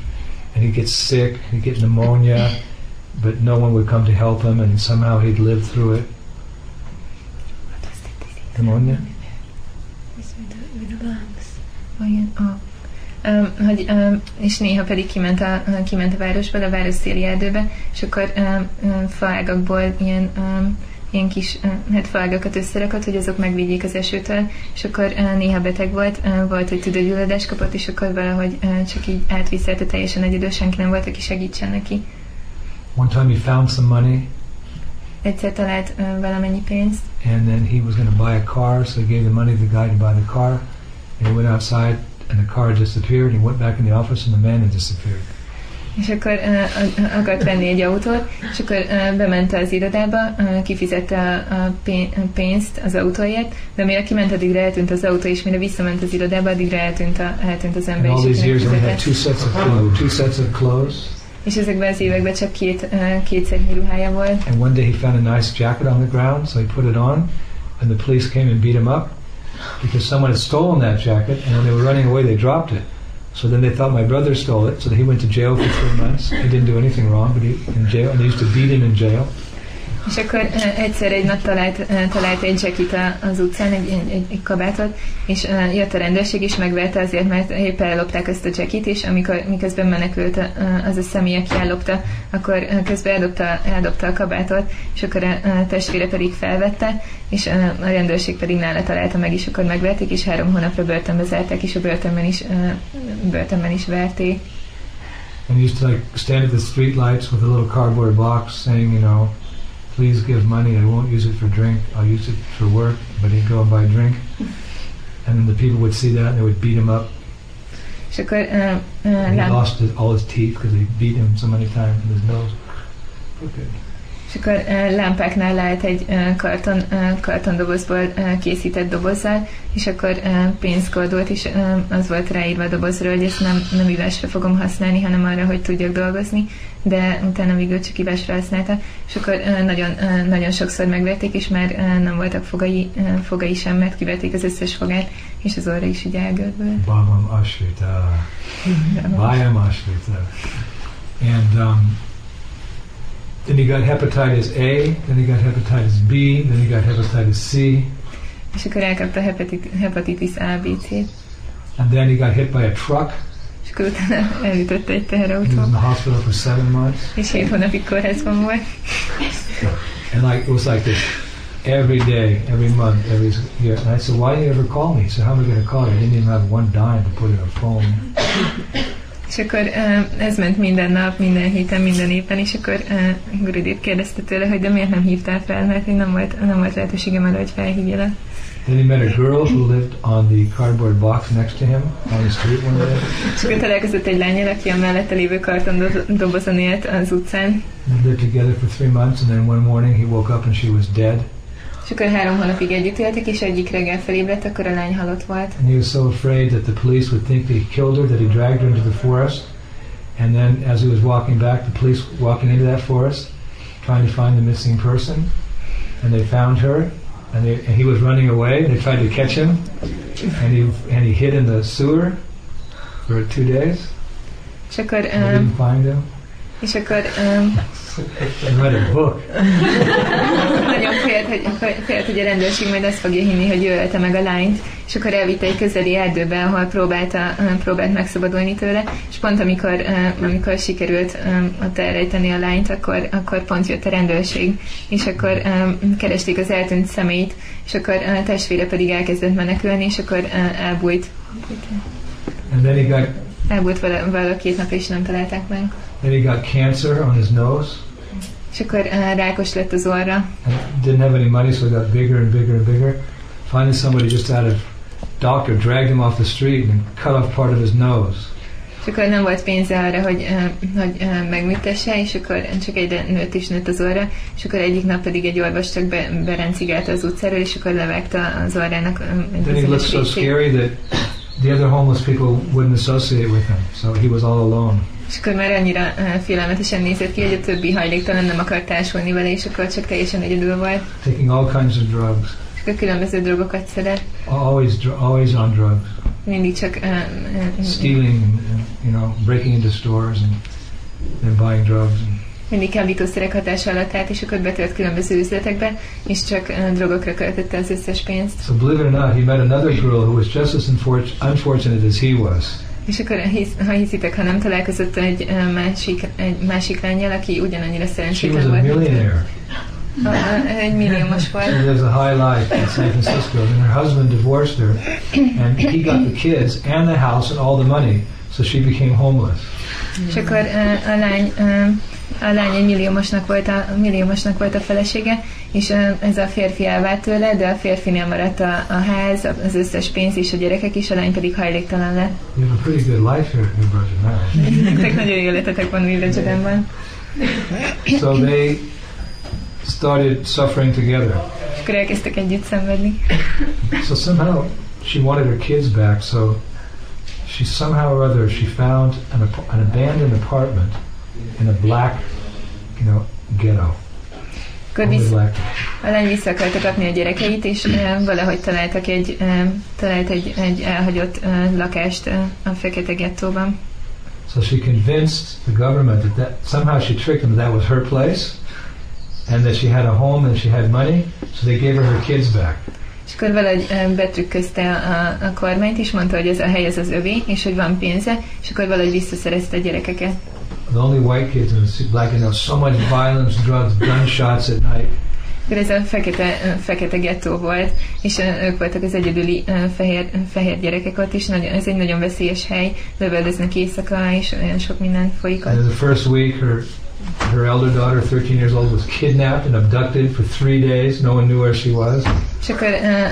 And he'd get sick, he'd get pneumonia, but no one would come to help him, and somehow he'd live through it. Pneumonia? Olyan, ah. Um, hogy, um, és néha pedig kiment a, kiment a városba, a város széli erdőbe, és akkor um, faágakból ilyen um, ilyen kis hát falgakat összerakott, hogy azok megvédjék az esőtől, és akkor néha beteg volt, volt, hogy tüdőgyulladást kapott, és akkor valahogy csak így átviszelte teljesen egyedül, senki nem volt, aki segítsen neki. One time he found some money Egyszer talált valamennyi pénzt, and then he was going to buy a car, so he gave the money to the guy to buy the car. And he went outside and the car disappeared. And He went back in the office and the man had disappeared. És akkor uh, akart venni egy autót, és akkor uh, bement az irodába, uh, kifizette a, a pénzt az autóért, de mire kiment, addigra eltűnt az autó, és mire visszament az irodába, addigra eltűnt, a, eltűnt az And ember, all és these years had two sets of clothes. Two sets of clothes. És ezekben az években csak két, uh, két ruhája volt. And one day he found a nice jacket on the ground, so he put it on, and the police came and beat him up because someone had stolen that jacket, and when they were running away, they dropped it. So then they thought my brother stole it, so he went to jail for three months. He didn't do anything wrong, but he in jail, and they used to beat him in jail. És akkor egyszer egy nap talált, talált egy a- az utcán, egy, egy, egy, kabátot, és jött a rendőrség, és megverte azért, mert épp ellopták ezt a jackit, és amikor miközben menekült az a személy, aki ellopta, akkor közben eldobta, eldobta a kabátot, és akkor a testvére pedig felvette, és a rendőrség pedig nála találta meg, és akkor megverték, és három hónapra börtönbe zárták, és a börtönben is, börtönben is verték. And he used to like stand at the street lights with a little cardboard box saying, you know, please give money. I won't use it for drink. I'll use it for work. But he'd go and buy a drink. And then the people would see that and they would beat him up. És akkor uh, uh, And he lost his, all his teeth because they beat him so many times in his nose. Okay. És akkor lámpáknál lehet egy karton, kartondobozból készített dobozzal, és akkor uh, pénzkordolt, és az volt ráírva a dobozra, hogy ezt nem, nem ivásra fogom használni, hanem arra, hogy tudjak dolgozni, de utána végül csak ivásra használta, és akkor nagyon, nagyon sokszor megverték, és már nem voltak fogai, fogai sem, mert kiverték az összes fogát, és az orra is így elgörbült. Bhavam Ashrita. Bhayam Ashrita. And um, then he got hepatitis A, then he got hepatitis B, then he got hepatitis C, És akkor elkapta hepatit, hepatitis A, B, C-t, and then he got hit by a truck. és akkor utána elütött egy He was in the hospital for seven months. és hét hónapig kórházban volt. And like it was like this every day, every month, every year. And I said, Why didn't you ever call me? He said, How am I going to call you? I didn't even have one dime to put in a phone. És akkor ez ment minden nap, minden héten, minden éppen, és akkor Gurudev kérdezte tőle, hogy de miért nem hívtál fel, mert nem volt, nem volt lehetőségem arra, hogy felhívjalak. Then he met a girl who lived on the cardboard box next to him on the street one day. És akkor találkozott egy lányjal, aki a mellette lévő karton dobozon élt az utcán, They lived together for three months, and then one morning he woke up and she was dead. És akkor három hónapig együtt éltek, és egyik reggel felébredt, akkor a lány halott volt. And he was so afraid that the police would think that he killed her that he dragged her into the forest. And then, as he was walking back, the police walking into that forest, trying to find the missing person, and they found her. And, they, and he was running away. They tried to catch him, and he and he hid in the sewer for two days. És akkor, They um, didn't find him. és akkor um, They read a book. nagyon hogy, félt, hogy a rendőrség majd azt fogja hinni, hogy ő ölte meg a lányt, és akkor elvitte egy közeli erdőbe, ahol próbálta, próbált megszabadulni tőle, és pont amikor, amikor sikerült ott elrejteni a lányt, akkor, akkor pont jött a rendőrség, és akkor keresték az eltűnt személyt, és akkor uh, testvére pedig elkezdett menekülni, és akkor elbújt. And then he got Elbújt vele, vele két nap, és nem találták meg. then he got cancer on his nose. És akkor uh, rákos lett az orra, and didn't have any money, so it got bigger and bigger and bigger. Finally, somebody just out of doctor dragged him off the street and cut off part of his nose. és akkor nem volt pénze arra, hogy, uh, hogy uh, megműtesse, és akkor csak egyre nőtt és nőtt az orra, és akkor egyik nap pedig egy orvos csak be, berencigálta az utcáról, és akkor levágta az orrának um, Then he looked so scary that the other homeless people wouldn't associate with him, so he was all alone. És akkor már annyira uh, félelmetesen nézett ki, hogy a többi hajléktalan nem akart társulni vele, és akkor csak teljesen egyedül volt. Taking all kinds of drugs, És akkor különböző drogokat szedett, always, always on drugs, mindig csak uh, uh, stealing, and, and, you know, breaking into stores and then buying drugs. And mindig kábítószerek hatása alatt állt, és akkor betört különböző üzletekbe, és csak uh, drogokra költötte az összes pénzt. so, believe it or not, he met another girl who was just as unfor- unfortunate as he was. És akkor, hisz, ha hiszitek, ha nem találkozott egy másik, egy másik lányjal, aki ugyanannyira She szerencsétlen volt. millionaire. Egy milliómos She volt. lives a high life in San Francisco. And her husband divorced her, and he got the kids and the house and all the money, so she became homeless. És akkor a lány, a lány egy milliómosnak volt a, milliómosnak volt a felesége, és ez a férfi elvált tőle, de a férfinél maradt a, a ház, az összes pénz és a gyerekek, és a lány pedig hajléktalan lett. You have a pretty good life here. Nektek nagyon jó életetek van Village-ben. So they started suffering together. És akkor elkezdtek együtt szenvedni. So somehow she wanted her kids back, so she somehow or other she found an, an abandoned apartment in a black, you know, ghetto. Akkor black. a lány vissza akarta kapni a gyerekeit, és ö, valahogy találtak egy, ö, talált egy, egy elhagyott ö, lakást ö, a fekete gettóban. So she convinced the government that, that somehow she tricked them that that was her place, and that she had a home and she had money. So they gave her her kids back. És akkor valahogy betrükközte a, a kormányt, és mondta, hogy ez a hely ez az övé, és hogy van pénze, és akkor valahogy visszaszerezte a gyerekeket. The only white kids in the black, you know, so much violence, drugs, gunshots at night. Akkor ez a fekete, fekete gettó volt, és ők voltak az egyedüli fehér, fehér gyerekek ott, és nagyon, ez egy nagyon veszélyes hely, lövöldöznek éjszaka, és olyan sok minden folyik And ott. in the first week, her her elder daughter, 13 years old, was kidnapped and abducted for three days. No one knew where she was. És akkor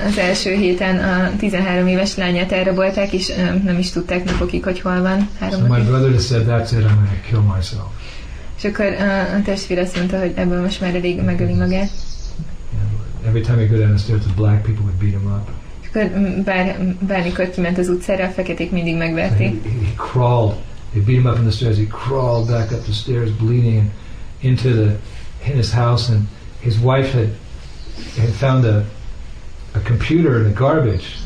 az első héten a 13 éves lányát elrabolták, és nem is tudták napokig, hogy hol van. Három So my brother just said, "That's it. I'm going to kill myself." És akkor a testvér azt mondta, hogy ebből most már elég megöli magát. Every time he go down the stairs, the black people would beat him up. És akkor bár, bármikor kiment az utcára, a feketék mindig So megverték. he, he crawled. They beat him up in the stairs. He crawled back up the stairs, bleeding, into the in his house. And his wife had had found a a computer in the garbage,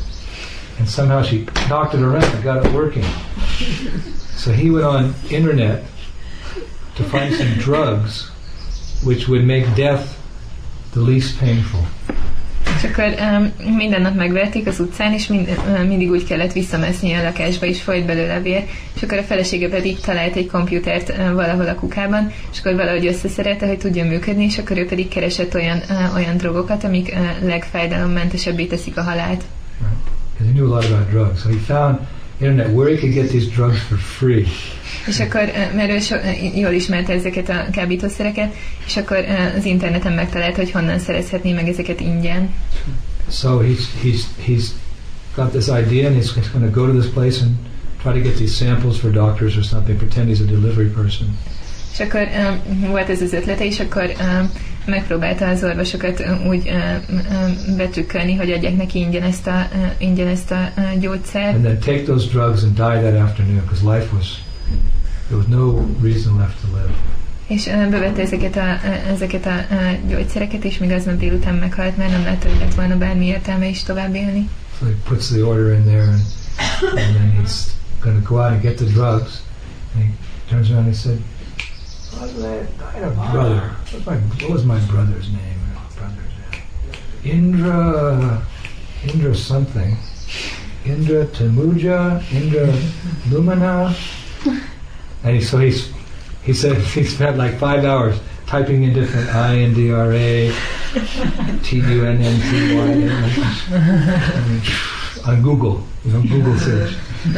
and somehow she knocked it around and got it working. So he went on internet to find some drugs which would make death the least painful. És akkor um, minden nap megverték az utcán, és mind, uh, mindig úgy kellett visszameszni a lakásba, és folyt belőle a vér. És akkor a felesége pedig talált egy komputert uh, valahol a kukában, és akkor valahogy összeszerelte, hogy tudjon működni, és akkor ő pedig keresett olyan, uh, olyan drogokat, amik uh, legfájdalommentesebbé teszik a halált. Knew a lot about. So he found internet where he could get these drugs for free. És akkor, uh, mert ő so, uh, jól ismerte ezeket a kábítószereket, és akkor uh, az interneten megtalálta, hogy honnan szerezhetné meg ezeket ingyen. So he's he's he's got this idea, and he's going to go to this place and try to get these samples for doctors or something. Pretend he's a delivery person. És akkor um, volt ez az ötlete, és akkor um, megpróbálta az orvosokat úgy betrükkölni, hogy adják neki ingyen ezt a, ingyen ezt a gyógyszert, And then take those drugs and die that afternoon because life was there was no reason left to live. és bevette ezeket a, uh, ezeket a uh, gyógyszereket, és még aznap délután meghalt, mert nem látta, hogy lett volna bármi értelme is tovább élni. So he puts the order in there, and, and then he's going to go out and get the drugs. And he turns around and he said, I had a brother. What's my, what was my brother's name? Brother's name? Indra, Indra something. Indra Tamuja, Indra Lumina. And he, so he's, he said he spent like five hours typing in different I N D R A, T U N N T Y on Google, know, Google search.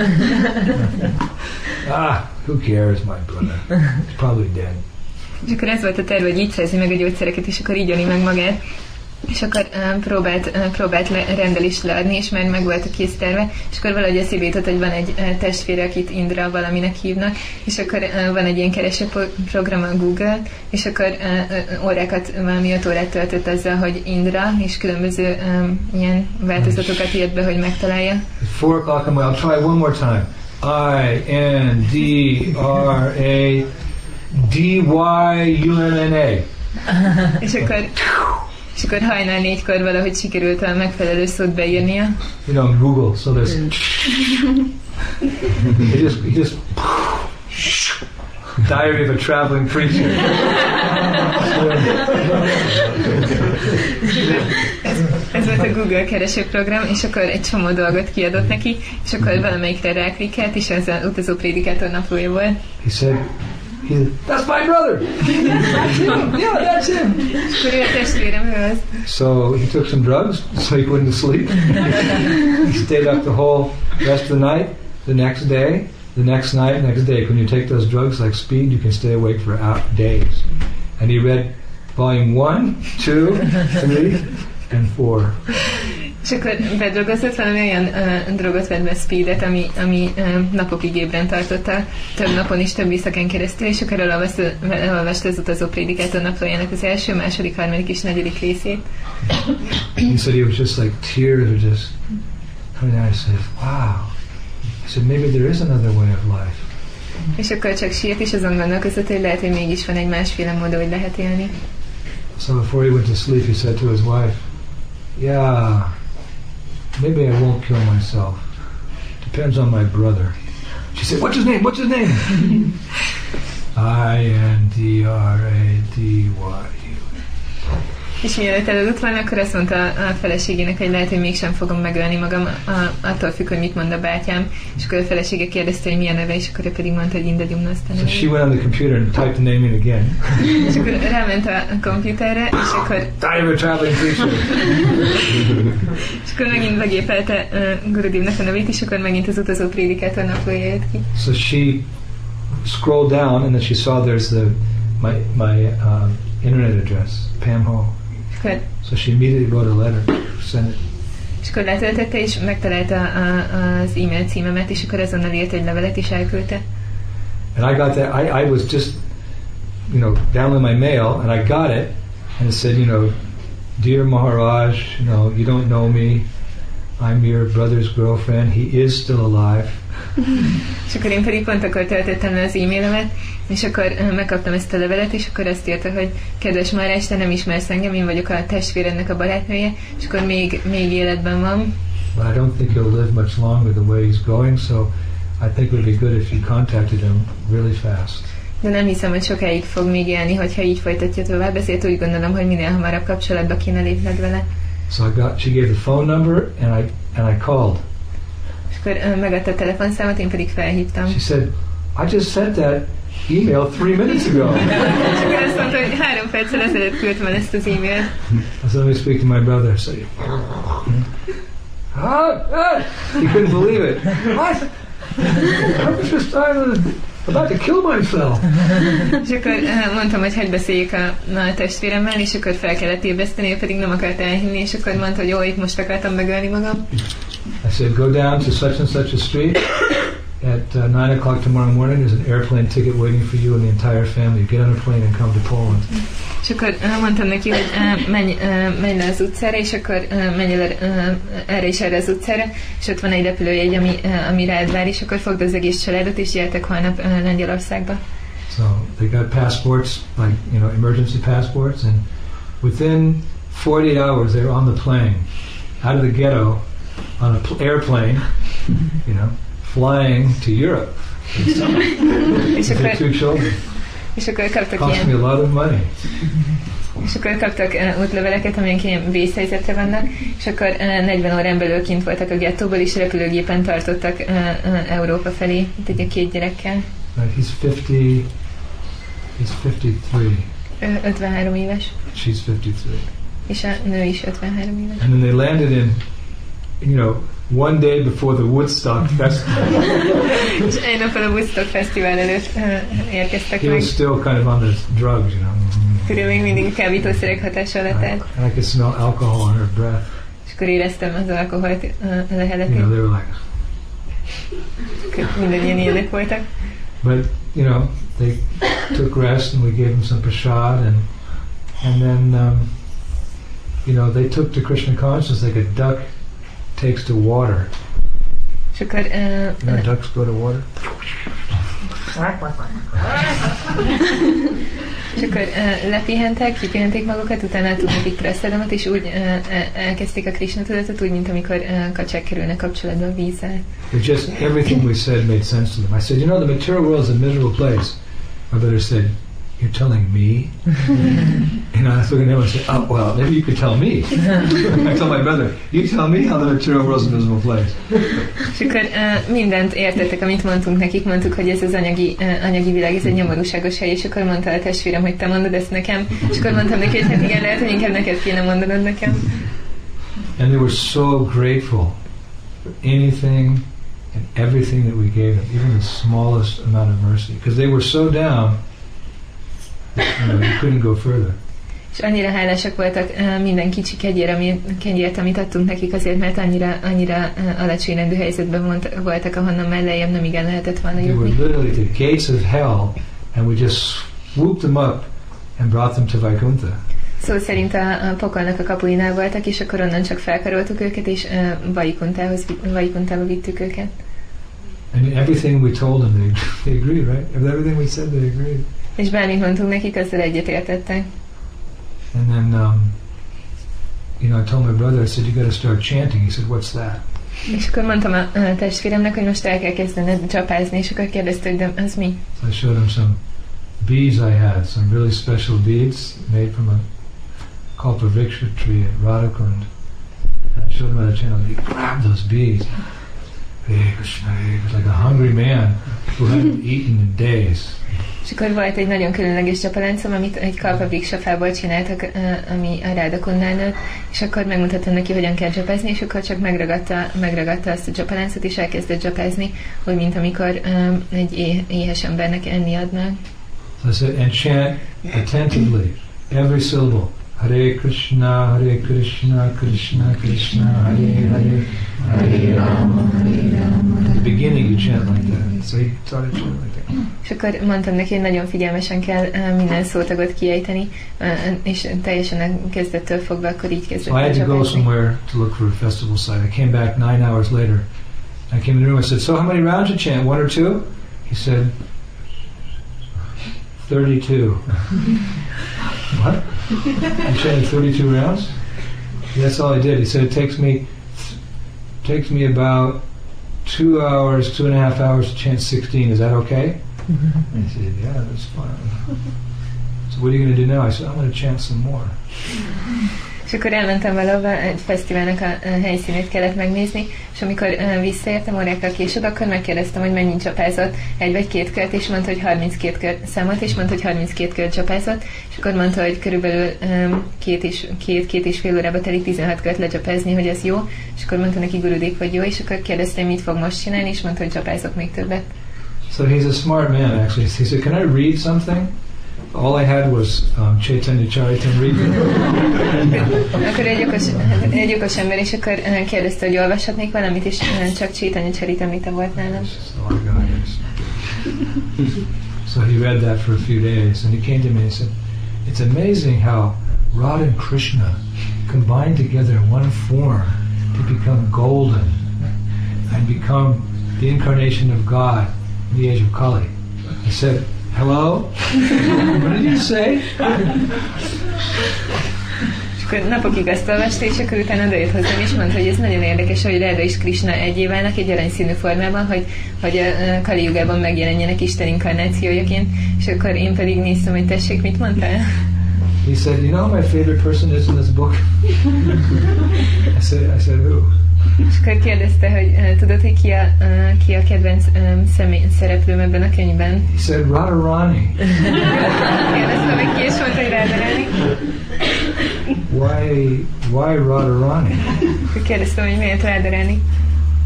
ah, who cares, my brother? He's probably dead. És akkor ez volt a terv, hogy így szerzi meg a gyógyszereket, és akkor így meg magát. És akkor uh, próbált, uh, próbált le, rendelést leadni, és már meg volt a kész terve, és akkor valahogy eszébe jutott, hogy van egy uh, testvére, akit Indra valaminek hívnak, és akkor uh, van egy ilyen keresőprogram a Google, és akkor uh, órákat, valami öt órát töltött azzal, hogy Indra, és különböző um, ilyen változatokat írt be, hogy megtalálja. It's four o'clock. I'll try one more time. I N D R A D Y U N N A. És akkor, és akkor hajnal négykor valahogy sikerült a megfelelő szót beírnia, You know, Google. So there's. Mm. he just, he just. Diary of a traveling preacher. Ez volt a Google keresőprogram, és akkor egy csomó dolgot kiadott neki, és akkor mhm. valamelyikre ráklikkelt, és ez az utazó prédikátor naplója volt. he said, He That's my brother. that's him. Yeah, that's him. És akkor ő a testvérem, ő az. So he took some drugs so he wouldn't sleep. he stayed up the whole rest of the night. The next day, the next night, next day. When you take those drugs like speed, you can stay awake for out days. And he read volume one, two, three, and four. És akkor bedrogozott valami olyan uh, drogot vett be speedet, ami, ami uh, napokig ébren tartotta, több napon is, több éjszakán keresztül, és akkor elolvasta, elolvasta az utazó prédikátor naplójának az első, második, harmadik és negyedik részét. He said he was just like tears were just coming out. I said, wow. Said, maybe there is another way of life. És akkor csak sírt, és azon gondolkozott, hogy lehet, hogy mégis van egy másféle mód, hogy lehet élni. So before he went to sleep, he said to his wife, yeah, maybe I won't kill myself. Depends on my brother. She said, what's his name? What's his name? I-N-D-R-A-D-Y-U. És mielőtt elaludt volna, akkor azt mondta a feleségének, hogy lehet, hogy mégsem fogom megölni magam, a, attól függ, hogy mit mond a bátyám. És akkor a felesége kérdezte, hogy milyen neve, és akkor ő pedig mondta, hogy Indegyum aztán. So she went on the computer and typed the name in again. És akkor ráment a komputerre, és akkor, of a traveling preacher. és akkor megint begépelte uh, Gurudivnak a nevét, és akkor megint az utazó prédikátor naplója jött ki. so she scrolled down and then she saw there's the my my um, internet address, Pam Ho. És So she immediately wrote a letter, sent it. és akkor letöltette, és megtalálta a, az e-mail címemet, és akkor azonnal írt egy levelet, és elküldte. And I got that. I, I was just, you know, downloading my mail, and I got it, and it said, you know, dear Maharaj, you know, you don't know me. I'm your brother's girlfriend. He is still alive. És akkor én pedig pont akkor töltöttem le az e-mailemet, és akkor megkaptam ezt a levelet, és akkor azt írta, hogy kedves Márás, te nem ismersz engem, én vagyok a testvérednek a barátnője, és akkor még, még életben van, But I don't think he'll live much longer the way he's going. So I think it would be good if you contacted him really fast. de nem hiszem, hogy sokáig fog még élni, hogyha így folytatja tovább, ezért úgy gondolom, hogy minél hamarabb kapcsolatba kéne lépned vele. So I got. She gave the phone number, and I and I called. Akkor megadta a telefonszámot, én pedig felhívtam. She said, I just sent that email three minutes ago. Akkor azt mondta, hogy három perccel ezelőtt küldtem el ezt az e-mailt. I said, let me speak to my brother. So he, ah, ah, he couldn't believe it. What? I was just was about to kill myself. És akkor mondtam, hogy hogy beszéljük a, a testvéremmel, és akkor fel kellett ébreszteni, ő pedig nem akart elhinni, és akkor mondta, hogy jó, itt most akartam megölni magam. I said, go down to such and such a street at uh, nine o'clock tomorrow morning. There's an airplane ticket waiting for you and the entire family. Get on a plane and come to Poland. És akkor mondtam neki, hogy menj, menj le az utcára, és akkor menj el eh, erre és erre az utcára, és ott van egy repülőjegy, ami, ami rád vár, és akkor fogd az egész családot, és gyertek holnap Lengyelországba. So they got passports, like you know, emergency passports, and within 48 hours they were on the plane, out of the ghetto, on an pl- airplane, you know, flying to Europe. És With their akkor, two children. és akkor kaptak Cost me a lot of money. és akkor kaptak uh, útleveleket, amilyen ilyen vészhelyzetre vannak, és akkor uh, 40 órán belül kint voltak a gettóból, és repülőgépen tartottak uh, uh, Európa felé, a két gyerekkel. He's 50. He's 53. Ő 53 éves, She's 53. és a nő is 53 éves. And then they landed in, you know, one day before the Woodstock Festival. És egy nappal a Woodstock Fesztivál előtt uh, érkeztek he meg. was still kind of on the drugs, you know. Körül még mindig kábítószerek hatása alatt állt, And I could smell alcohol on her breath. és akkor éreztem az alkoholt uh, a You know, they were like, Mindannyian ilyenek voltak. but you know, they took rest and we gave them some prasad and and then um, you know they took to Krishna consciousness like a duck takes to water. Akkor uh, You know, ducks go to water. És akkor uh, lepihentek, kipihenték magukat, utána adtuk nekik presszedemet, és úgy uh, elkezdték a Krishna tudatot, úgy, mint amikor uh, kacsák kerülnek kapcsolatba a vízzel. It just everything we said made sense to them. I said, you know, the material world is a miserable place. My brother said, You're telling me? and I was looking at him and said, Oh, well, maybe you could tell me. I told my brother, You tell me how the material world is a visible place. És akkor uh, mindent értettek, amit mondtunk nekik, mondtuk, hogy ez az anyagi, uh, anyagi világ, ez egy nyomorúságos hely, és akkor mondta a testvérem, hogy te mondod ezt nekem, és akkor mondtam neki, hogy hát igen, lehet, hogy inkább neked kéne mondanod nekem. And they were so grateful for anything and everything that we gave them, even the smallest amount of mercy, because they were so down, you couldn't go further. És annyira hálásak voltak uh, minden kicsi kegyért, ami, kegyért, amit adtunk nekik azért, mert annyira, annyira uh, alacsony rendű helyzetben volt, voltak, ahonnan mellejjebb nem igen lehetett volna They were jutni. literally the gates of hell, and we just swooped them up and brought them to Vaikuntha. Szó szerint a, a pokolnak a kapuinál voltak, és akkor onnan csak felkaroltuk őket, és uh, Vaikuntához, Vaikuntába vittük őket. And everything we told them, they, they agreed, right? Everything we said, they agreed. És bármit mondtunk nekik, azzal egyetértettek. And then, um, you know, I told my brother, I said, you got to start chanting. He said, what's that? És akkor mondtam a, testvéremnek, hogy most el kell kezdened csapázni, és akkor kérdezte, hogy de az mi? So I showed him some beads I had, some really special beads made from a kalpavriksha tree at Radhakund. And I showed him how to chant. and He grabbed those beads. Hare Krishna, like a hungry man who hadn't eaten in days. És akkor volt egy nagyon különleges csapaláncom, amit egy kalpabriksa fából csináltak, ami a Rádakonnál nőtt, és akkor megmutattam neki, hogyan kell csapázni, és akkor csak megragadta, megragadta azt a csapaláncot, és elkezdett csapázni, úgy, mint amikor ö, egy éhes embernek enni adnák. I said, and chant attentively, every syllable. Hare Krishna, Hare Krishna, Krishna Krishna, Hare Hare, Hare Rama, Hare Rama. At the beginning you chant like that. So he started chanting like that. És akkor mondtam neki, hogy nagyon figyelmesen kell ö, minden szótagot kiejteni, ö, és teljesen kezdettől fogva akkor így kezdett So I had to go somewhere to look for a festival site. I came back nine hours later. I came in the room. I said, "So how many rounds you chant? One or two? He said, 32. what? You chanted 32 rounds? That's all I did. He said it takes me takes me about two hours, two and a half hours to chant 16. Is that okay? Mm-hmm. I said, Yeah, that's fine. So what are you going to do now? I said, I'm going to chant some more. És akkor elmentem valahova, egy fesztiválnak a, a helyszínét kellett megnézni, és amikor uh, visszaértem órákkal később, akkor megkérdeztem, hogy mennyit csapázott, egy vagy két kört, és mondta, hogy 32 kört számolt, és mondta, hogy 32 kört csapázott, és akkor mondta, hogy körülbelül két, és, két, két és fél órába telik 16 kört lecsapázni, hogy ez jó, és akkor mondta neki Gurudik, hogy jó, és akkor kérdeztem, mit fog most csinálni, és mondta, hogy csapázok még többet. So he's a smart man, actually. He "Can I read something?" All I had was um, Chaitanya Charitamrita. Akkor egy okos, egy okos ember, és akkor uh, kérdezte, hogy olvashatnék valamit, és uh, csak Csétanya Csaritamrita volt nálam. That's just all I got. Yes. So he read that for a few days, and he came to me and he said, "It's amazing how Radha and Krishna combine together in one form to become golden and become the incarnation of God in the age of Kali." I said, "Hello, what did you say?" És akkor napokig azt olvasta, és akkor utána odajött hozzám, és mondta, hogy ez nagyon érdekes, hogy Ráda és Krishna egyé válnak egy aranyszínű formában, hogy, hogy a Kali Jugában megjelenjenek Isten inkarnációjaként, és akkor én pedig néztem, hogy tessék, mit mondtál? He said, "You know my favorite person is in this book?" I said, "I said who?" És akkor kérdezte, hogy uh, tudod, hogy ki a, uh, ki a kedvenc um, személy, szereplőm ebben a könyvben? He said, "Radharani." Kérdeztem, hogy ki, és mondta, hogy Ráda Ráni. Why? Why Radharani? Kérdeztem, hogy miért Ráda Ráni.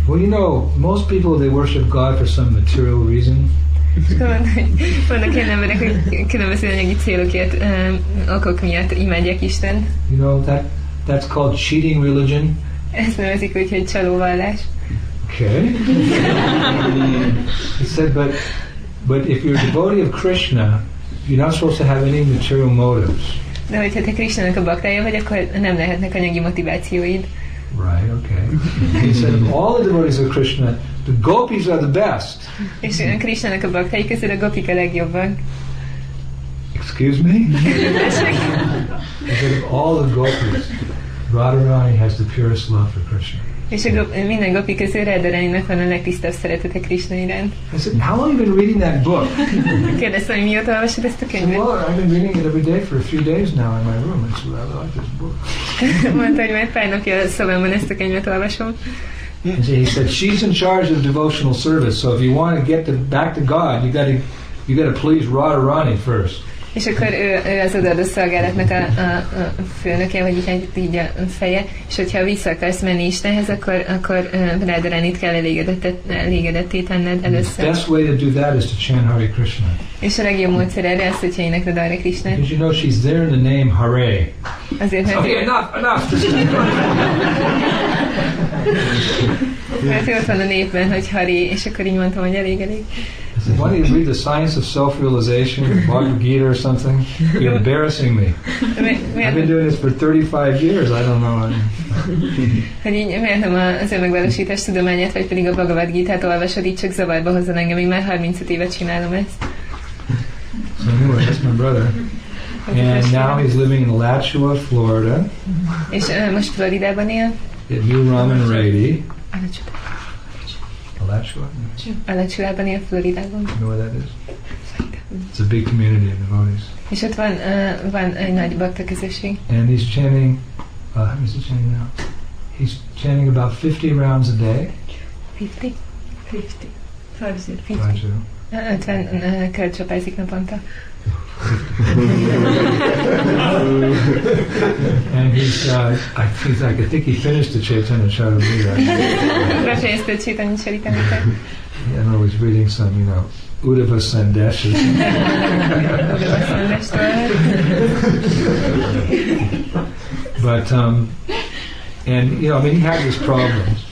Well, you know, most people they worship God for some material reason. Vannak ilyen emberek, hogy különböző anyagi célokért, um, okok miatt imádják Isten. You know that that's called cheating religion. Ezt nevezik úgy, hogy csalóvallás. Okay. he said, but but if you're a devotee of Krishna, you're not supposed to have any material motives. De hogyha te Krisnának a baktája vagy, akkor nem lehetnek anyagi motivációid. Right. Okay. he said, all the devotees of Krishna, the gopis are the best. És a Krisnának a baktái közül a gopik a legjobbak. Excuse me. He said, all the gopis, Radharani has the purest love for Krishna. És a minden gopi közül Radharaninak van a legtisztább szeretete Krishna iránt. I said, how long have you been reading that book? Kérdeztem, hogy mióta olvasod ezt a könyvet? well, I've been reading it every day for a few days now in my room. I said, I like this book. Mondta, hogy már pár napja a szobámban ezt a könyvet olvasom. And he said, she's in charge of devotional service. So if you want to get to, back to God, you got to you got to please Radharani first. És akkor ő, ő az odaadó szolgálatnak a, a, a főnöke, vagy így, így a feje, és hogyha vissza akarsz menni Istenhez, akkor, akkor uh, Radharanit kell elégedetté tenned The először. best way to do that is to chant Hare Krishna. És a legjobb módszer erre az, hogyha énekled Hare Krishnát. Because you know she's there in the name Hare. Azért, mert, Okay, enough, enough. Mert ott van a népben, hogy Hari, és akkor így mondtam, hogy elég, elég. Why don't you read the Science of Self-Realization, Bhagavad Gita or something? You're embarrassing me. I've been doing this for 35 years. I don't know. hogy így, miért nem az önmegvalósítás tudományát, vagy pedig a Bhagavad Gita-t olvasod, így csak zavarba hozzon engem, én már 35 évet csinálom ezt. So anyway, that's my brother. And now he's living in Alachua, Florida, És uh, most Floridában él. at New Raman Reti. Alachua? Alacsonyában él Floridában. You know where that is? It's a big community of devotees. És ott van, uh, van egy nagy bakta közösség. And he's chanting, uh, how is he chanting now? He's chanting about 50 rounds a day. 50? 50. Five zero. 50. Raju. 50 naponta. And he's, uh, I, think, I think he finished the Chaitanya Charitamrita. Befejezte a Csétanyi Csaritamita. I he's reading some, you know, Uddhava Sandesh. But, um, and, you know, I mean, he had his problems,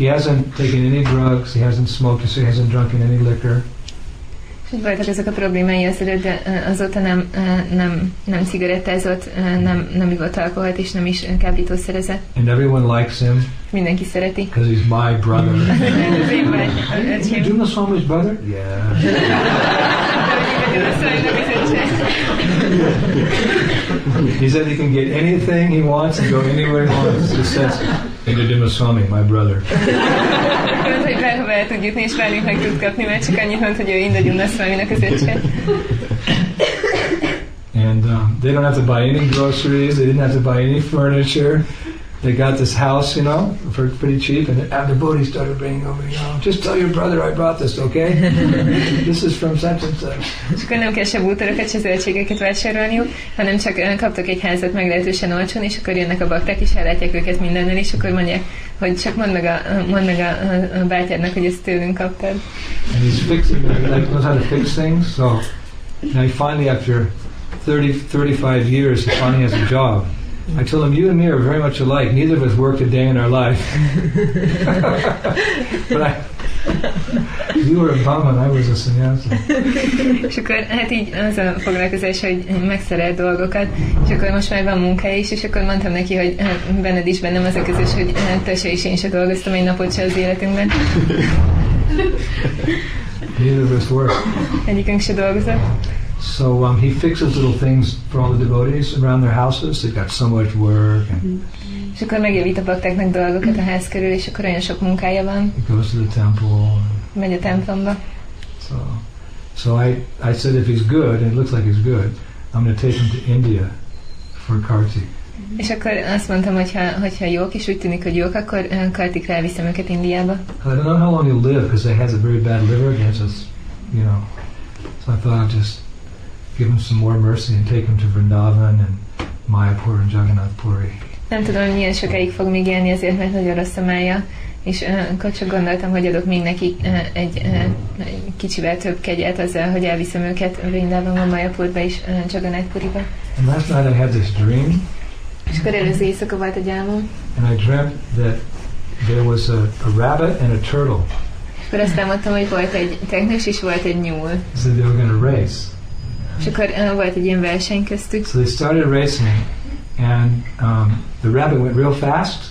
he hasn't taken any drugs, he hasn't smoked, he hasn't drunken any liquor. És így voltak ezek a problémái azelőtt, de uh, azóta nem, nem, nem cigarettázott, nem, nem ivott alkoholt, és nem is kábítószerezett. And everyone likes him Mindenki szereti. because he's my brother. Az én vagy, öcsém. Juna Swami's brother? Yeah. He said he can get anything he wants and go anywhere he wants. It says, My brother. Hogy tud jutni, és meg tud kapni, mert csak annyit mond, hogy ő Inda Gyunaszváminak az öccse. And um, they don't have to buy any groceries. They didn't have to buy any furniture. They got this house, you know, for pretty cheap. And the devotees started bringing over, you know, just tell your brother I brought this, okay? this is from such and such. És akkor nem kell se bútorokat, se zöldségeket vásárolniuk, hanem csak ö, kaptak egy házat meglehetősen olcsón, és akkor jönnek a bakták, és ellátják őket mindennel, és akkor mondják, hogy csak mondd meg a, mondd meg a, a, bátyádnak, hogy ezt tőlünk kaptad. And he's fixing, like, knows how to fix things. So now he finally, after 30, 35 years, he finally has a job. I told him, you and me are very much alike. Neither of us worked a day in our life. but I, you were a Brahman, I was a sannyasi. És akkor hát így az a foglalkozás, hogy megszerel dolgokat, és akkor most már van munkája is, és akkor mondtam neki, hogy eh, benned is bennem az a közös, hogy eh, te se és én se dolgoztam egy napot se az életünkben. Neither of us worked. Egyikünk se dolgozott. So um, he fixes little things for all the devotees around their houses. They've got so much work, and És akkor megjavít a baktáknak dolgokat a ház körül, és akkor olyan sok munkája van, he goes to the temple. Megy a templomba. so, so I, I said, if he's good, and it looks like he's good, I'm going to take him to India for Kartik. És akkor azt mondtam, hogy ha, hogyha jók, és úgy tűnik, hogy jók, akkor eh, Kartikra elviszem őket Indiába. I don't know how long he'll live because he has a very bad liver. He has this, you know. So I thought I'd just give him some more mercy and take him to Vrindavan and Mayapur and Jagannath Puri. Nem tudom, hogy milyen sokáig fog még élni, azért, mert nagyon rossz a mája, és akkor csak gondoltam, hogy adok még neki egy, egy kicsivel több kegyet azzal, hogy elviszem őket Vrindában, Mayapurba és Jagannath Puriba. And last night I had this dream, És akkor előző éjszaka volt egy álmom, and I dreamt that there was a, a rabbit and a turtle. akkor azt álmodtam, hogy volt egy teknős és volt egy nyúl. So they were going to race. És akkor uh, volt egy ilyen verseny köztük, So they started racing, and um, the rabbit went real fast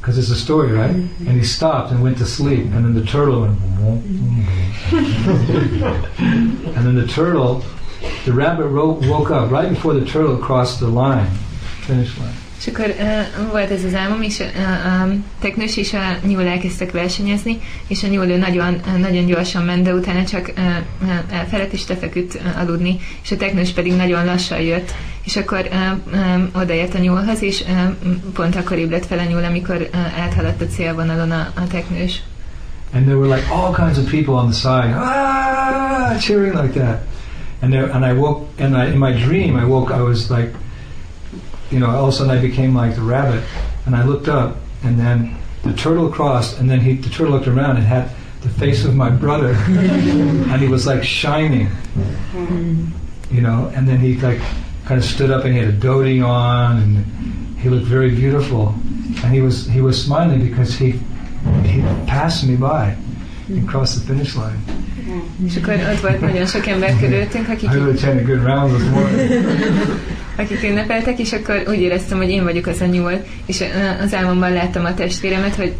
because it's a story, right? And he stopped and went to sleep, and then the turtle went. and then the turtle, the rabbit ro- woke up right before the turtle crossed the line, finish line. És akkor uh, volt ez az álmom, és uh, a teknős és a nyúl elkezdtek versenyezni, és a nyúl nagyon, uh, nagyon gyorsan ment, de utána csak uh, uh, elfelett és lefeküdt uh, aludni, és a teknős pedig nagyon lassan jött, és akkor uh, um, odaért a nyúlhoz, és uh, pont akkor ébredt fel a nyúl, amikor uh, áthaladt a célvonalon a, a teknős. And there were like all kinds of people on the side, ah, cheering like that. And there, and I woke, and I, in my dream, I woke. I was like, you know, all of a sudden I became like the rabbit, and I looked up, and then the turtle crossed, and then he, the turtle looked around and had the face of my brother, and he was like shining, you know. And then he like kind of stood up, and he had a dhoti on, and he looked very beautiful, and he was he was smiling because he he passed me by and crossed the finish line. És akkor ott volt nagyon sok ember körülöttünk, akik, I really had a good round this morning. akik ünnepeltek, és akkor úgy éreztem, hogy én vagyok az a nyúl, és az álmomban láttam a testvéremet, hogy,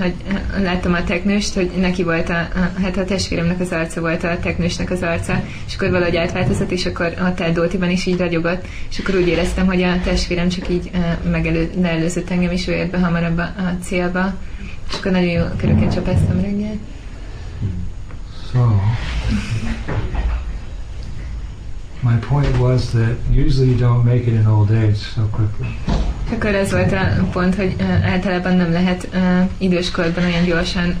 hogy láttam a teknőst, hogy neki volt a, a, hát a testvéremnek az arca volt a teknősnek az arca, és akkor valahogy átváltozott, és akkor ott állt Dótiban is így ragyogott, és akkor úgy éreztem, hogy a testvérem csak így megelő, leelőzött engem, és ő ért be hamarabb a, a célba, és akkor nagyon jó köröket csapáztam reggel. So, my point was that usually you don't make it in old age so quickly. Akkor ez volt a pont, hogy általában nem lehet uh, időskorban olyan gyorsan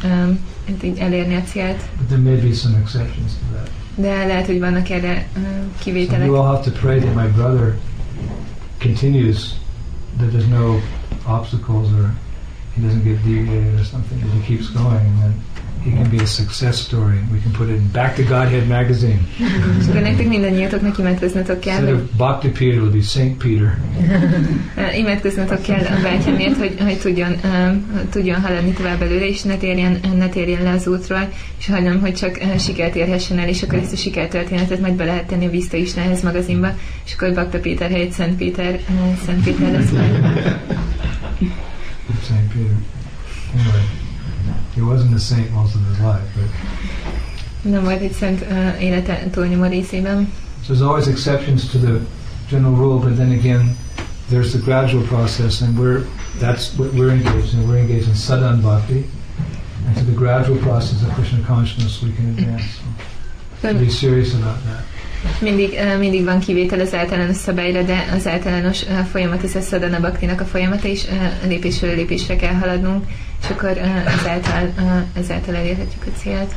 hát így elérni a célt, But there may be some exceptions to that. de lehet, hogy vannak erre uh, So kivételek. you all have to pray that my brother continues, that there's no obstacles or he doesn't get deviated or something, that he keeps going and then he can be a success story. We can put it in Back to Godhead magazine. Akkor nektek mindannyiatoknak imádkoznatok kell, Instead of Bhakti Peter, it'll be Saint Peter. uh, imádkoznatok kell a bátyámért, hogy, hogy tudjon, uh, tudjon haladni tovább előre, és ne térjen, ne térjen le az útról, és hagyom, hogy csak uh, sikert érhessen el, és akkor ezt a sikertörténetet majd be lehet tenni a Vista Istenhez magazinba, és akkor Bakta Péter helyett Szent Péter, uh, Szent Péter lesz majd. Saint Peter. Anyway, he wasn't a saint most of his life, but Nem volt egy szent uh, élete túlnyomó részében. so there's always exceptions to the general rule, but then again, there's the gradual process, and we're that's what we're engaged in. We're engaged in sadhan bhakti, and to the gradual process of Krishna consciousness, we can advance. So, be serious about that. Mindig, mindig van kivétel az általános szabályra, de az általános folyamat, ez a Sadhana Bhaktinak a folyamata, és uh, lépésről lépésre kell haladnunk, és akkor ezáltal, ezáltal elérhetjük a célt.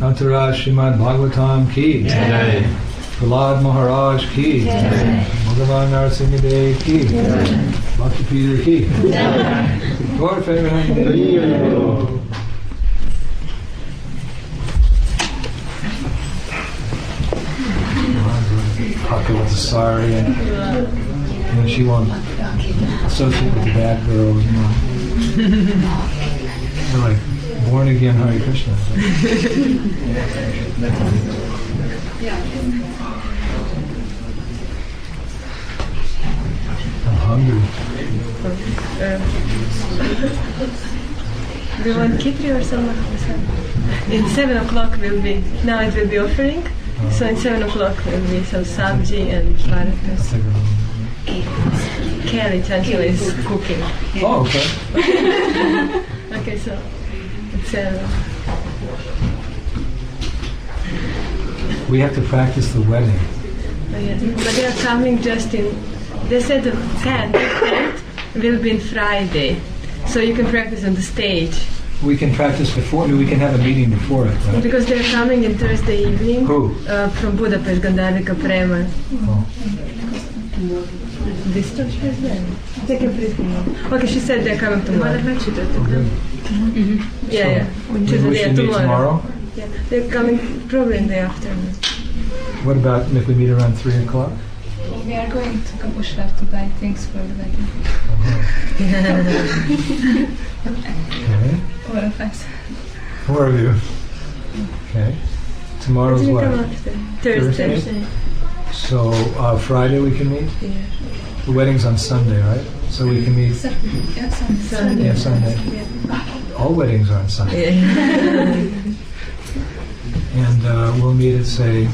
Antaraj Srimad Bhagavatam ki. Prahlad Maharaj ki. Bhagavan Narasimha Dev ki. Bhakti Peter ki. Gaur Pranami. Pocket with the sari and, she won't associate with the bad girls. You know. They're like born again Hare Krishna. I'm hungry. Do you want kitri or some In seven o'clock will be now it will be offering. So in seven o'clock will be some sabji and I'll baratas. Kelly Chancellor is cooking. Oh, okay. Okay, so it's uh, We have to practice the wedding. Oh, yes. But they are coming just in. They said the 10th, 10th will be in Friday, so you can practice on the stage We can practice before. We can have a meeting before it. Right? because they are coming in Thursday evening Who? uh, from Budapest, Gandharvika Prema. Oh. This church is there. They can please. Okay, she said they're coming tomorrow. Okay. Yeah, yeah. Maybe Tuesday, we yeah, should meet tomorrow. Yeah, they're coming probably in the afternoon. What about if we meet around three o'clock? We are going to Kaposvár to buy things for the wedding. Okay. All of us. Four of you. Okay. Tomorrow's what? Thursday. Thursday? So uh, Friday we can meet. Yeah. The wedding's on Sunday, right? So we can meet. Yeah, Sunday. Sunday. Yeah, Sunday. All weddings are on Sunday. Yeah. And uh, we'll meet at say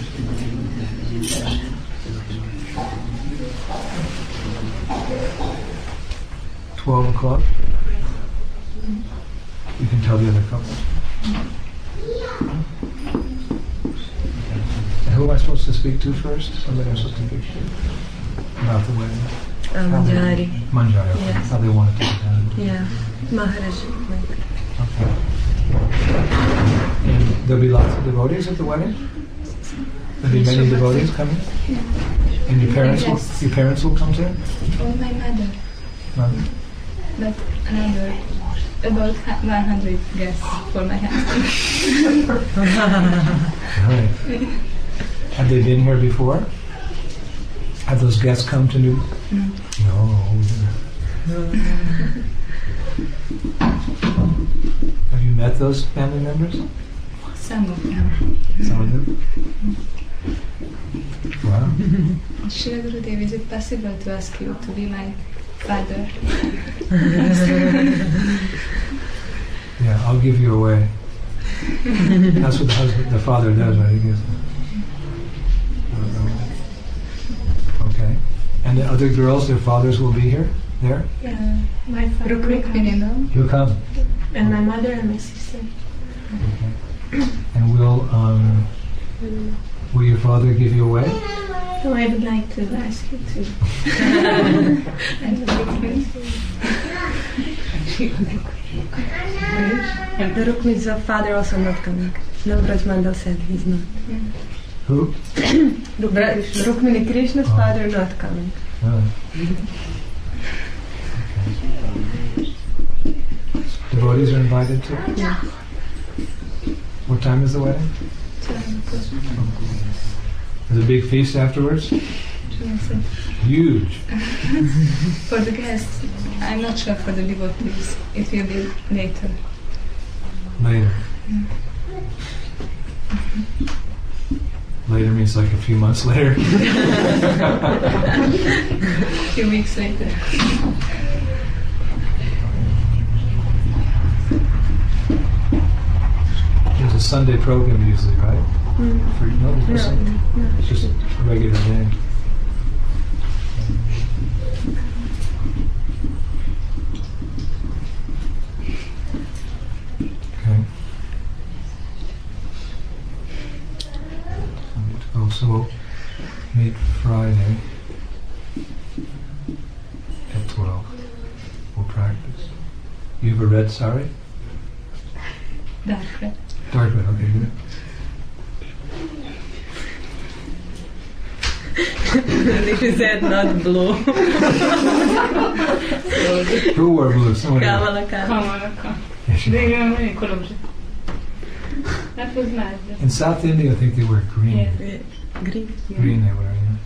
12 o'clock. You can tell the other couple. And who am I supposed to speak to first? Somebody I'm supposed to speak to about the wedding. Um, Manjari. Manjari, okay. Yes. how they want it to be done. Yeah. Maharaj. Okay. And there'll be lots of devotees at the wedding? There'll be many devotees coming? Yeah. And your parents will, your parents will come too? Oh, my mother. Mother? But another, about 100 guests for my husband. Right. Have they been here before? Have those guests come to New? No. Have you met those family members? Some of them. Some of them? Wow. Shri Gurudev, is it possible to ask you to be my father? Yeah, I'll give you away. That's what the husband, the father does, right? He gives. Okay. And the other girls, their fathers will be here? There? Yeah, my father will come. You'll come. and my mother and my sister. And we'll. um, will your father give you away? So oh, I would like to ask you to. And the Rukmini's father also not coming. Navraj Mandal said he's not. Who? Rukmini, Rukmini Krishna's Oh. father not coming. Ah. Really? Devotees are invited too? Yeah. What time is the wedding? There's a big feast afterwards? Huge. For the guests, I'm not sure for the devotees. It will be later. Later. Later means like a few months later. A few weeks later. A Sunday program usually, right? Mm. For, no, no No, It's just a regular day. Okay. Oh, so we'll meet Friday at 12. We'll practice. You have a red sari? Dark red. Dark red, okay, good. he said not blue. Who wore blue? Someone else. Kamala Kamala. Kamaraka. Yeah, she- They are very colorful. That was nice. In South India, I think they wear green. Yeah. Green. Green they wear, yeah.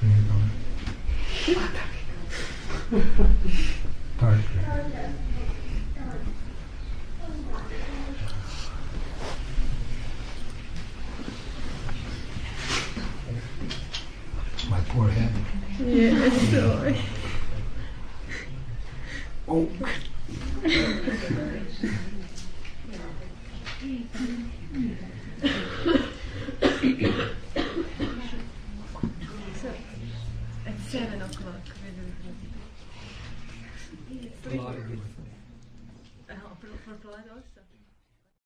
Green color. Dark green. My poor head. Yes, so. Oh. At seven o'clock. A lot of good. Uh, for, for Prahlad also.